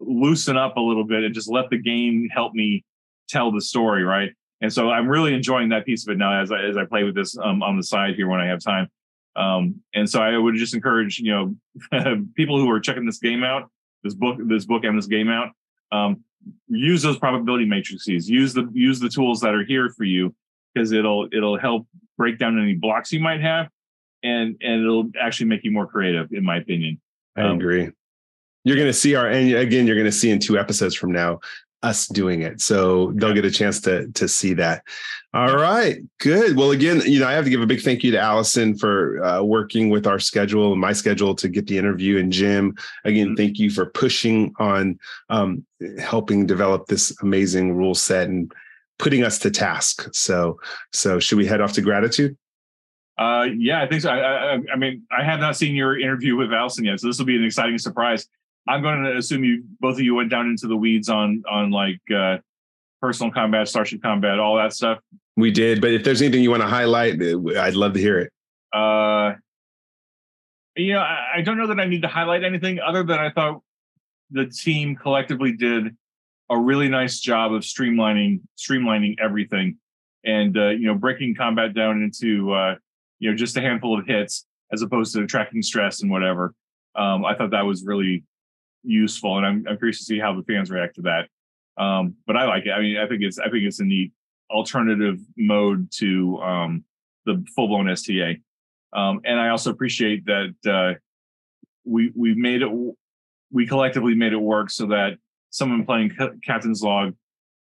loosen up a little bit and just let the game help me tell the story, right? And so I'm really enjoying that piece of it now as I, as I play with this um, on the side here when I have time. Um, and so I would just encourage you know people who are checking this game out, this book, this book and this game out. Um, use those probability matrices. Use the use the tools that are here for you because it'll it'll help break down any blocks you might have, and and it'll actually make you more creative, in my opinion. I um, agree. You're going to see our, and again, you're going to see in two episodes from now us doing it. So they'll get a chance to to see that. All right, good. Well, again, you know, I have to give a big thank you to Alison for uh, working with our schedule and my schedule to get the interview. And Jim, again, mm-hmm. thank you for pushing on um, helping develop this amazing rule set and putting us to task. So, so should we head off to gratitude? Uh, yeah, I think so. I, I, I mean, I have not seen your interview with Alison yet, so this will be an exciting surprise. I'm going to assume you both of you went down into the weeds on on like uh, personal combat, starship combat, all that stuff. We did, but if there's anything you want to highlight, I'd love to hear it. Uh, you know, I, I don't know that I need to highlight anything other than I thought the team collectively did a really nice job of streamlining streamlining everything, and uh, you know, breaking combat down into uh, you know just a handful of hits as opposed to tracking stress and whatever. Um, I thought that was really useful, and I'm, I'm curious to see how the fans react to that. Um, but I like it. I mean, I think it's I think it's a neat alternative mode to um, the full blown STA, um, and I also appreciate that uh, we we made it we collectively made it work so that someone playing Captain's Log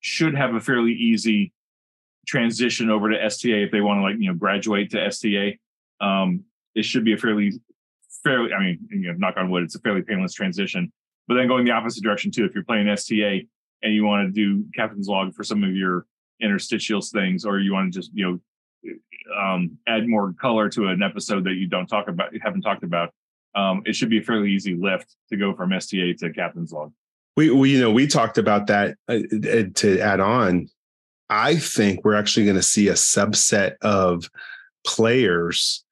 should have a fairly easy transition over to STA if they want to like you know graduate to STA. Um, it should be a fairly fairly I mean you know knock on wood it's a fairly painless transition. But then going the opposite direction too, if you're playing STA and you want to do Captain's Log for some of your interstitials things, or you want to just you know um, add more color to an episode that you don't talk about, you haven't talked about, um, it should be a fairly easy lift to go from STA to Captain's Log. We, we you know we talked about that uh, to add on. I think we're actually going to see a subset of players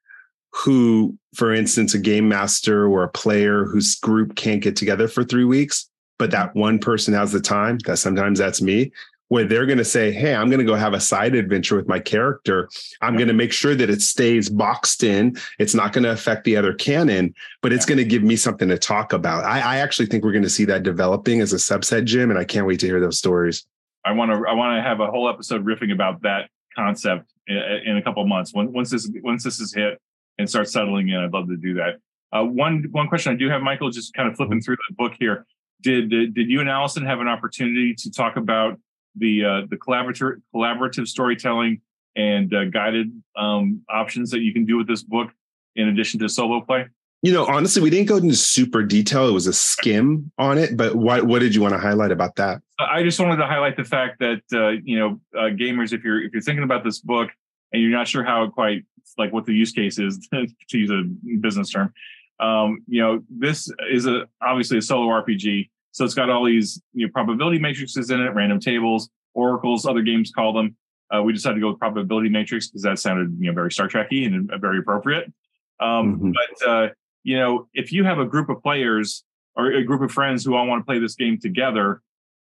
who, for instance, a game master or a player whose group can't get together for three weeks, but that one person has the time, that sometimes that's me, where they're going to say, Hey, I'm going to go have a side adventure with my character. I'm going to make sure that it stays boxed in. It's not going to affect the other canon, but it's going to give me something to talk about. I, I actually think we're going to see that developing as a subset, Jim, and I can't wait to hear those stories. I want to I want to have a whole episode riffing about that concept in, in a couple months. once this once this is hit, and start settling in. I'd love to do that. Uh, one one question I do have, Michael, just kind of flipping mm-hmm. through the book here. Did did you and Alison have an opportunity to talk about the uh, the collaborative collaborative storytelling and uh, guided um, options that you can do with this book in addition to solo play? You know, honestly, we didn't go into super detail. It was a skim on it, but what what did you want to highlight about that? I just wanted to highlight the fact that uh, you know, uh, gamers, if you're if you're thinking about this book and you're not sure how it quite like what the use case is to use a business term. Um, you know, this is a obviously a solo RPG, so it's got all these you know probability matrices in it, random tables, oracles, other games call them. Uh, we decided to go with probability matrix because that sounded you know very Star Trekky and very appropriate. Um, mm-hmm. But uh, you know, if you have a group of players or a group of friends who all want to play this game together,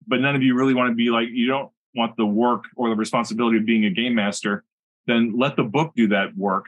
but none of you really want to be like you don't want the work or the responsibility of being a game master then let the book do that work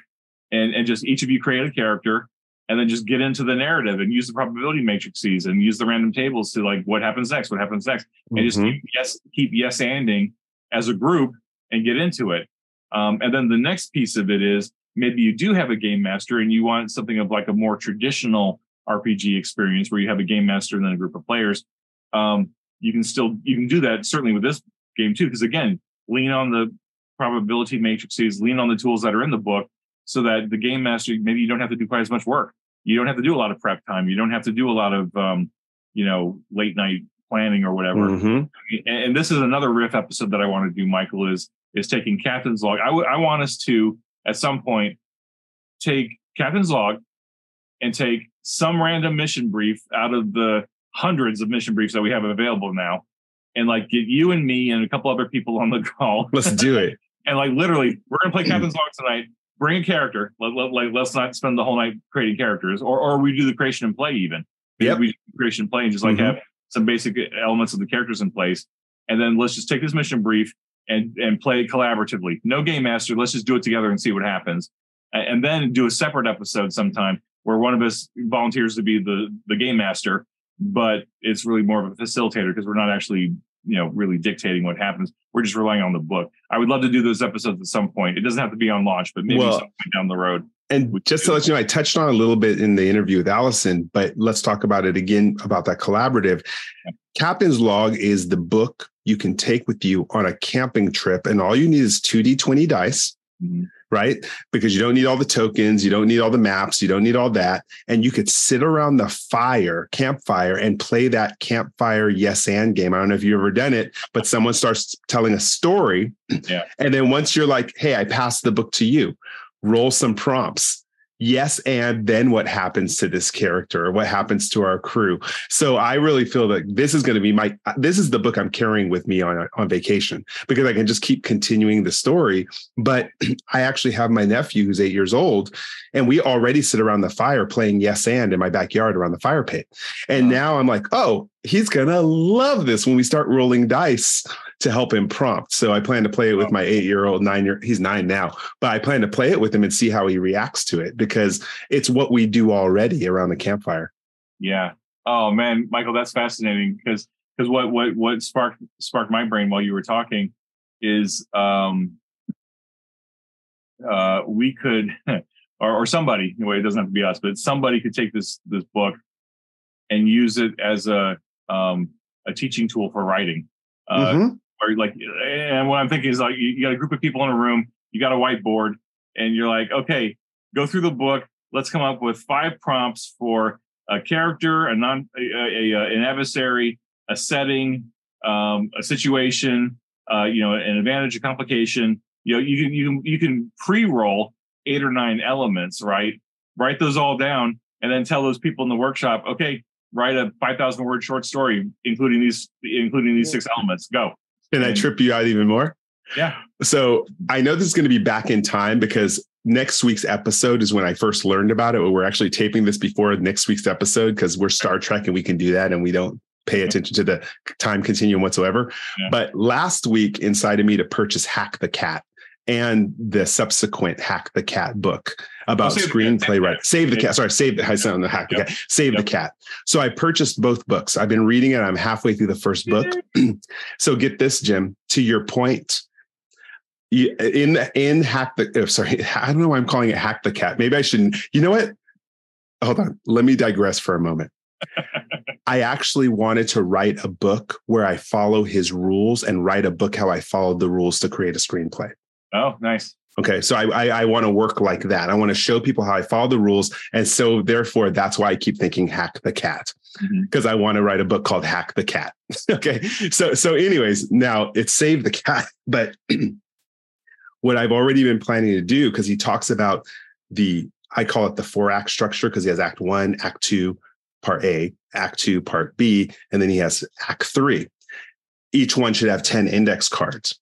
and, and just each of you create a character and then just get into the narrative and use the probability matrices and use the random tables to like what happens next, what happens next, and mm-hmm. just keep yes, keep yes anding as a group and get into it. Um, and then the next piece of it is maybe you do have a game master and you want something of like a more traditional RPG experience where you have a game master and then a group of players. Um, you can still you can do that certainly with this game too, because again, lean on the probability matrices, lean on the tools that are in the book so that the game master, maybe you don't have to do quite as much work. You don't have to do a lot of prep time. You don't have to do a lot of, um, you know, late night planning or whatever. Mm-hmm. And, and, this is another riff episode that I want to do, Michael, is, is taking captain's log. I, w- I want us to, at some point, take captain's log and take some random mission brief out of the hundreds of mission briefs that we have available now and like get you and me and a couple other people on the call. Let's do it. And like literally, we're gonna play Captain's Log tonight. Bring a character. Let, let, like let's not spend the whole night creating characters, or or we do the creation and play even. Yeah, we do creation and play and just like mm-hmm. have some basic elements of the characters in place. and then let's just take this mission brief and and play collaboratively. No game master. Let's just do it together and see what happens, and then do a separate episode sometime where one of us volunteers to be the the game master, but it's really more of a facilitator because we're not actually you know really dictating what happens. We're just relying on the book. I would love to do those episodes at some point. It doesn't have to be on launch, but maybe well, some point down the road. And just to let you know, I touched on a little bit in the interview with Alison, but let's talk about it again about that collaborative. Yeah. Captain's Log is the book you can take with you on a camping trip, and all you need is 2d20 dice. Mm-hmm right? Because you don't need all the tokens, you don't need all the maps, you don't need all that. And you could sit around the fire, campfire, and play that campfire yes and game. I don't know if you've ever done it, but someone starts telling a story. Yeah. And then once you're like, hey, I passed the book to you, roll some prompts yes and then what happens to this character or what happens to our crew. So i really feel that this is going to be my uh, this is the book i'm carrying with me on on vacation because i can just keep continuing the story. But i actually have my nephew who's eight years old and we already sit around the fire playing yes and in my backyard around the fire pit. And wow. now i'm like oh he's gonna love this when we start rolling dice to help him prompt. So I plan to play it with my eight year old, nine year, he's nine now, but I plan to play it with him and see how he reacts to it because it's what we do already around the campfire. Yeah. Oh man, Michael, that's fascinating because because what what what sparked sparked my brain while you were talking is um uh we could or, or somebody anyway it doesn't have to be us but somebody could take this this book and use it as a um a teaching tool for writing uh, mm-hmm or like and what i'm thinking is like you got a group of people in a room you got a whiteboard and you're like okay go through the book. Let's come up with five prompts for a character a non a, a, a an adversary a setting um, a situation uh, you know an advantage a complication. You know you can you can you can pre-roll eight or nine elements right? Write those all down and then tell those people in the workshop okay write a 5000 word short story including these including these six elements. Go can I hmm. trip you out even more? Yeah. So I know this is going to be back in time because next week's episode is when I first learned about it. But We're actually taping this before next week's episode because we're Star Trek and we can do that and we don't pay attention to the time continuum whatsoever. Yeah. But last week incited me to purchase Hack the Cat and the subsequent Hack the Cat book about oh, screenplay right save the cat sorry save the i sound the hack the cat save yep. the cat. So i purchased both books. I've been reading it. I'm halfway through the first book. So get this jim to your point. In in hack the oh, sorry i don't know why i'm calling it hack the cat. Maybe i shouldn't you know what? Hold on. Let me digress for a moment. I actually wanted to write a book where I follow his rules and write a book how I followed the rules to create a screenplay. Oh, nice. Okay, so I I, I want to work like that. I want to show people how I follow the rules, and so therefore that's why I keep thinking hack the cat because mm-hmm. I want to write a book called Hack the Cat. okay, so so anyways, now it's Save the Cat, but what I've already been planning to do because he talks about the I call it the four act structure because he has Act One, Act Two, Part A, Act Two, Part B, and then he has Act Three. Each one should have ten index cards.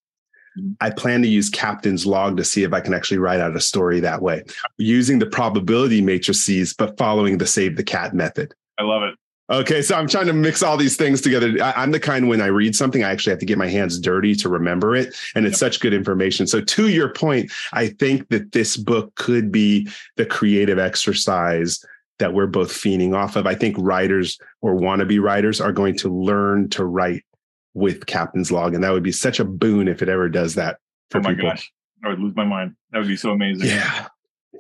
Mm-hmm. I plan to use captain's log to see if I can actually write out a story that way, using the probability matrices, but following the save the cat method. I love it. Okay, so I'm trying to mix all these things together. I, am the kind when I read something, I actually have to get my hands dirty to remember it. And it's yep. such good information. So, to your point, I think that this book could be the creative exercise that we're both feeding off of. I think writers or wannabe writers are going to learn to write with Captain's Log, and that would be such a boon if it ever does that. For oh my people. gosh, I would lose my mind. That would be so amazing. Yeah.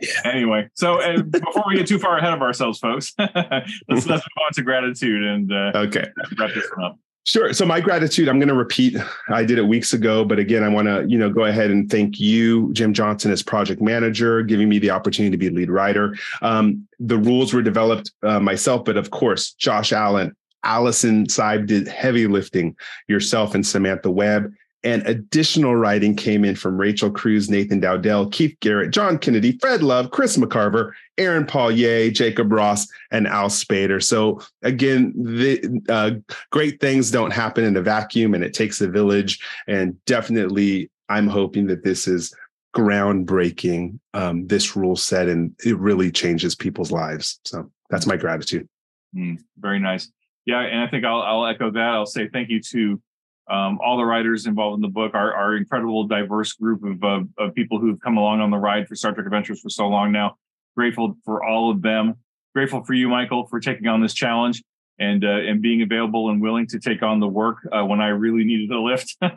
Yeah. Anyway, so and before we get too far ahead of ourselves, folks, let's let's move on to gratitude and uh, okay, wrap this one up. Sure. So my gratitude, I'm going to repeat. I did it weeks ago, but again, I want to, you know, go ahead and thank you, Jim Johnson, as project manager, giving me the opportunity to be lead writer. Um, the rules were developed uh, myself, but of course, Josh Allen, Alison Cybe did heavy lifting, yourself and Samantha Webb. And additional writing came in from Rachel Cruz, Nathan Dowdell, Keith Garrett, John Kennedy, Fred Love, Chris McCarver, Aaron Pollyea, Jacob Ross, and Al Spader. So again, the uh, great things don't happen in a vacuum, and it takes a village. And definitely, I'm hoping that this is groundbreaking. Um, this rule set, and it really changes people's lives. So that's my gratitude. Mm, very nice. Yeah, and I think I'll, I'll echo that. I'll say thank you to um, all the writers involved in the book, our, our incredible, diverse group of, of people who've come along on the ride for Star Trek Adventures for so long now. Grateful for all of them. Grateful for you, Michael, for taking on this challenge and uh, and being available and willing to take on the work uh, when I really needed a lift. uh,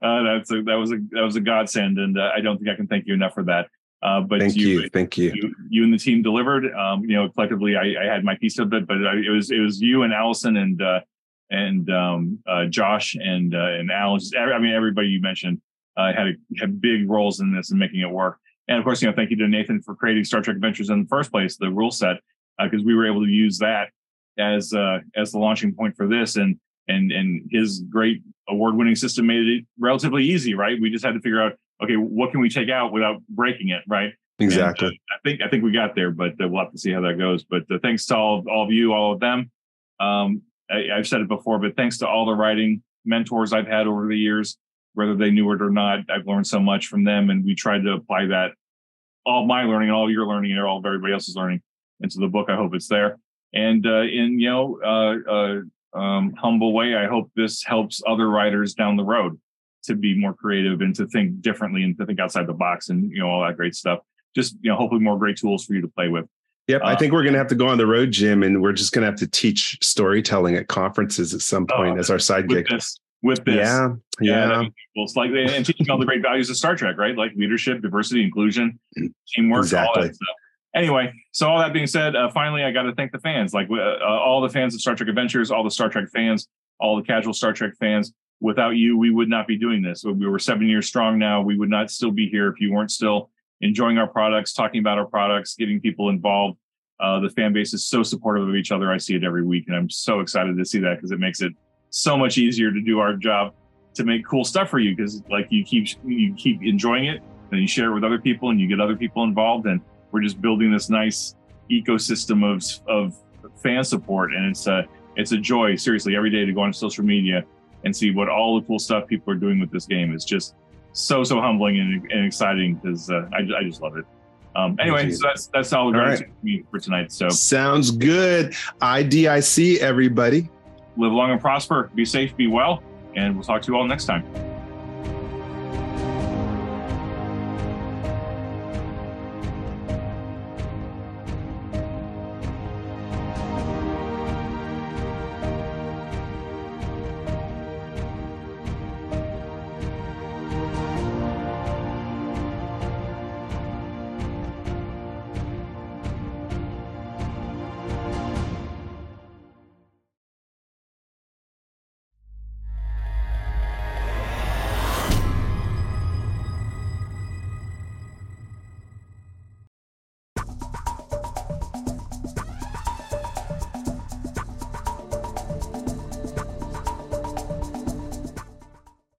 that's a, that was a that was a godsend, and uh, I don't think I can thank you enough for that. Uh, but thank you, you, thank you. you. you. and the team delivered. Um, you know, collectively, I, I, had my piece of it, but it was it was you and Alison and uh, and um, uh, Josh and and Alan. I mean, everybody you mentioned had a, had big roles in this and making it work. And of course, you know, thank you to Nathan for creating Star Trek Adventures in the first place, the rule set, because we were able to use that as uh, as the launching point for this, and and and his great award winning system made it relatively easy, right? We just had to figure out, okay, what can we take out without breaking it, right? Exactly. And, uh, I think I think we got there, but uh, we'll have to see how that goes. But uh, thanks to all all of you, all of them. Um, I, I've said it before, but thanks to all the writing mentors I've had over the years, whether they knew it or not, I've learned so much from them, and we tried to apply that all my learning and all your learning and all of everybody else's learning into the book. I hope it's there. And uh, in you know uh, uh, um, humble way, I hope this helps other writers down the road to be more creative and to think differently and to think outside the box and you know all that great stuff. Just you know, hopefully more great tools for you to play with. Yep, I think we're going to have to go on the road, Jim, and we're just going to have to teach storytelling at conferences at some point as our side with gig. This, with this, yeah, yeah. yeah well, it's like and teaching all the great values of Star Trek, right? Like leadership, diversity, inclusion, teamwork, exactly. all that stuff anyway, so all that being said, uh, finally, I got to thank the fans, like uh, uh, all the fans of Star Trek Adventures, all the Star Trek fans, all the casual Star Trek fans. Without you, we would not be doing this. We were seven years strong now. We would not still be here if you weren't still enjoying our products, talking about our products, getting people involved. Uh, the fan base is so supportive of each other. I see it every week, and I'm so excited to see that because it makes it so much easier to do our job to make cool stuff for you. Because like you keep you keep enjoying it, and you share it with other people, and you get other people involved, and we're just building this nice ecosystem of of fan support, and it's a it's a joy. Seriously, every day to go on social media and see what all the cool stuff people are doing with this game is just so so humbling and, and exciting because uh, I, I just love it. Um, anyway, so that's that's all, all right. me for tonight. So sounds good. IDIC, everybody. Live long and prosper. Be safe. Be well. And we'll talk to you all next time.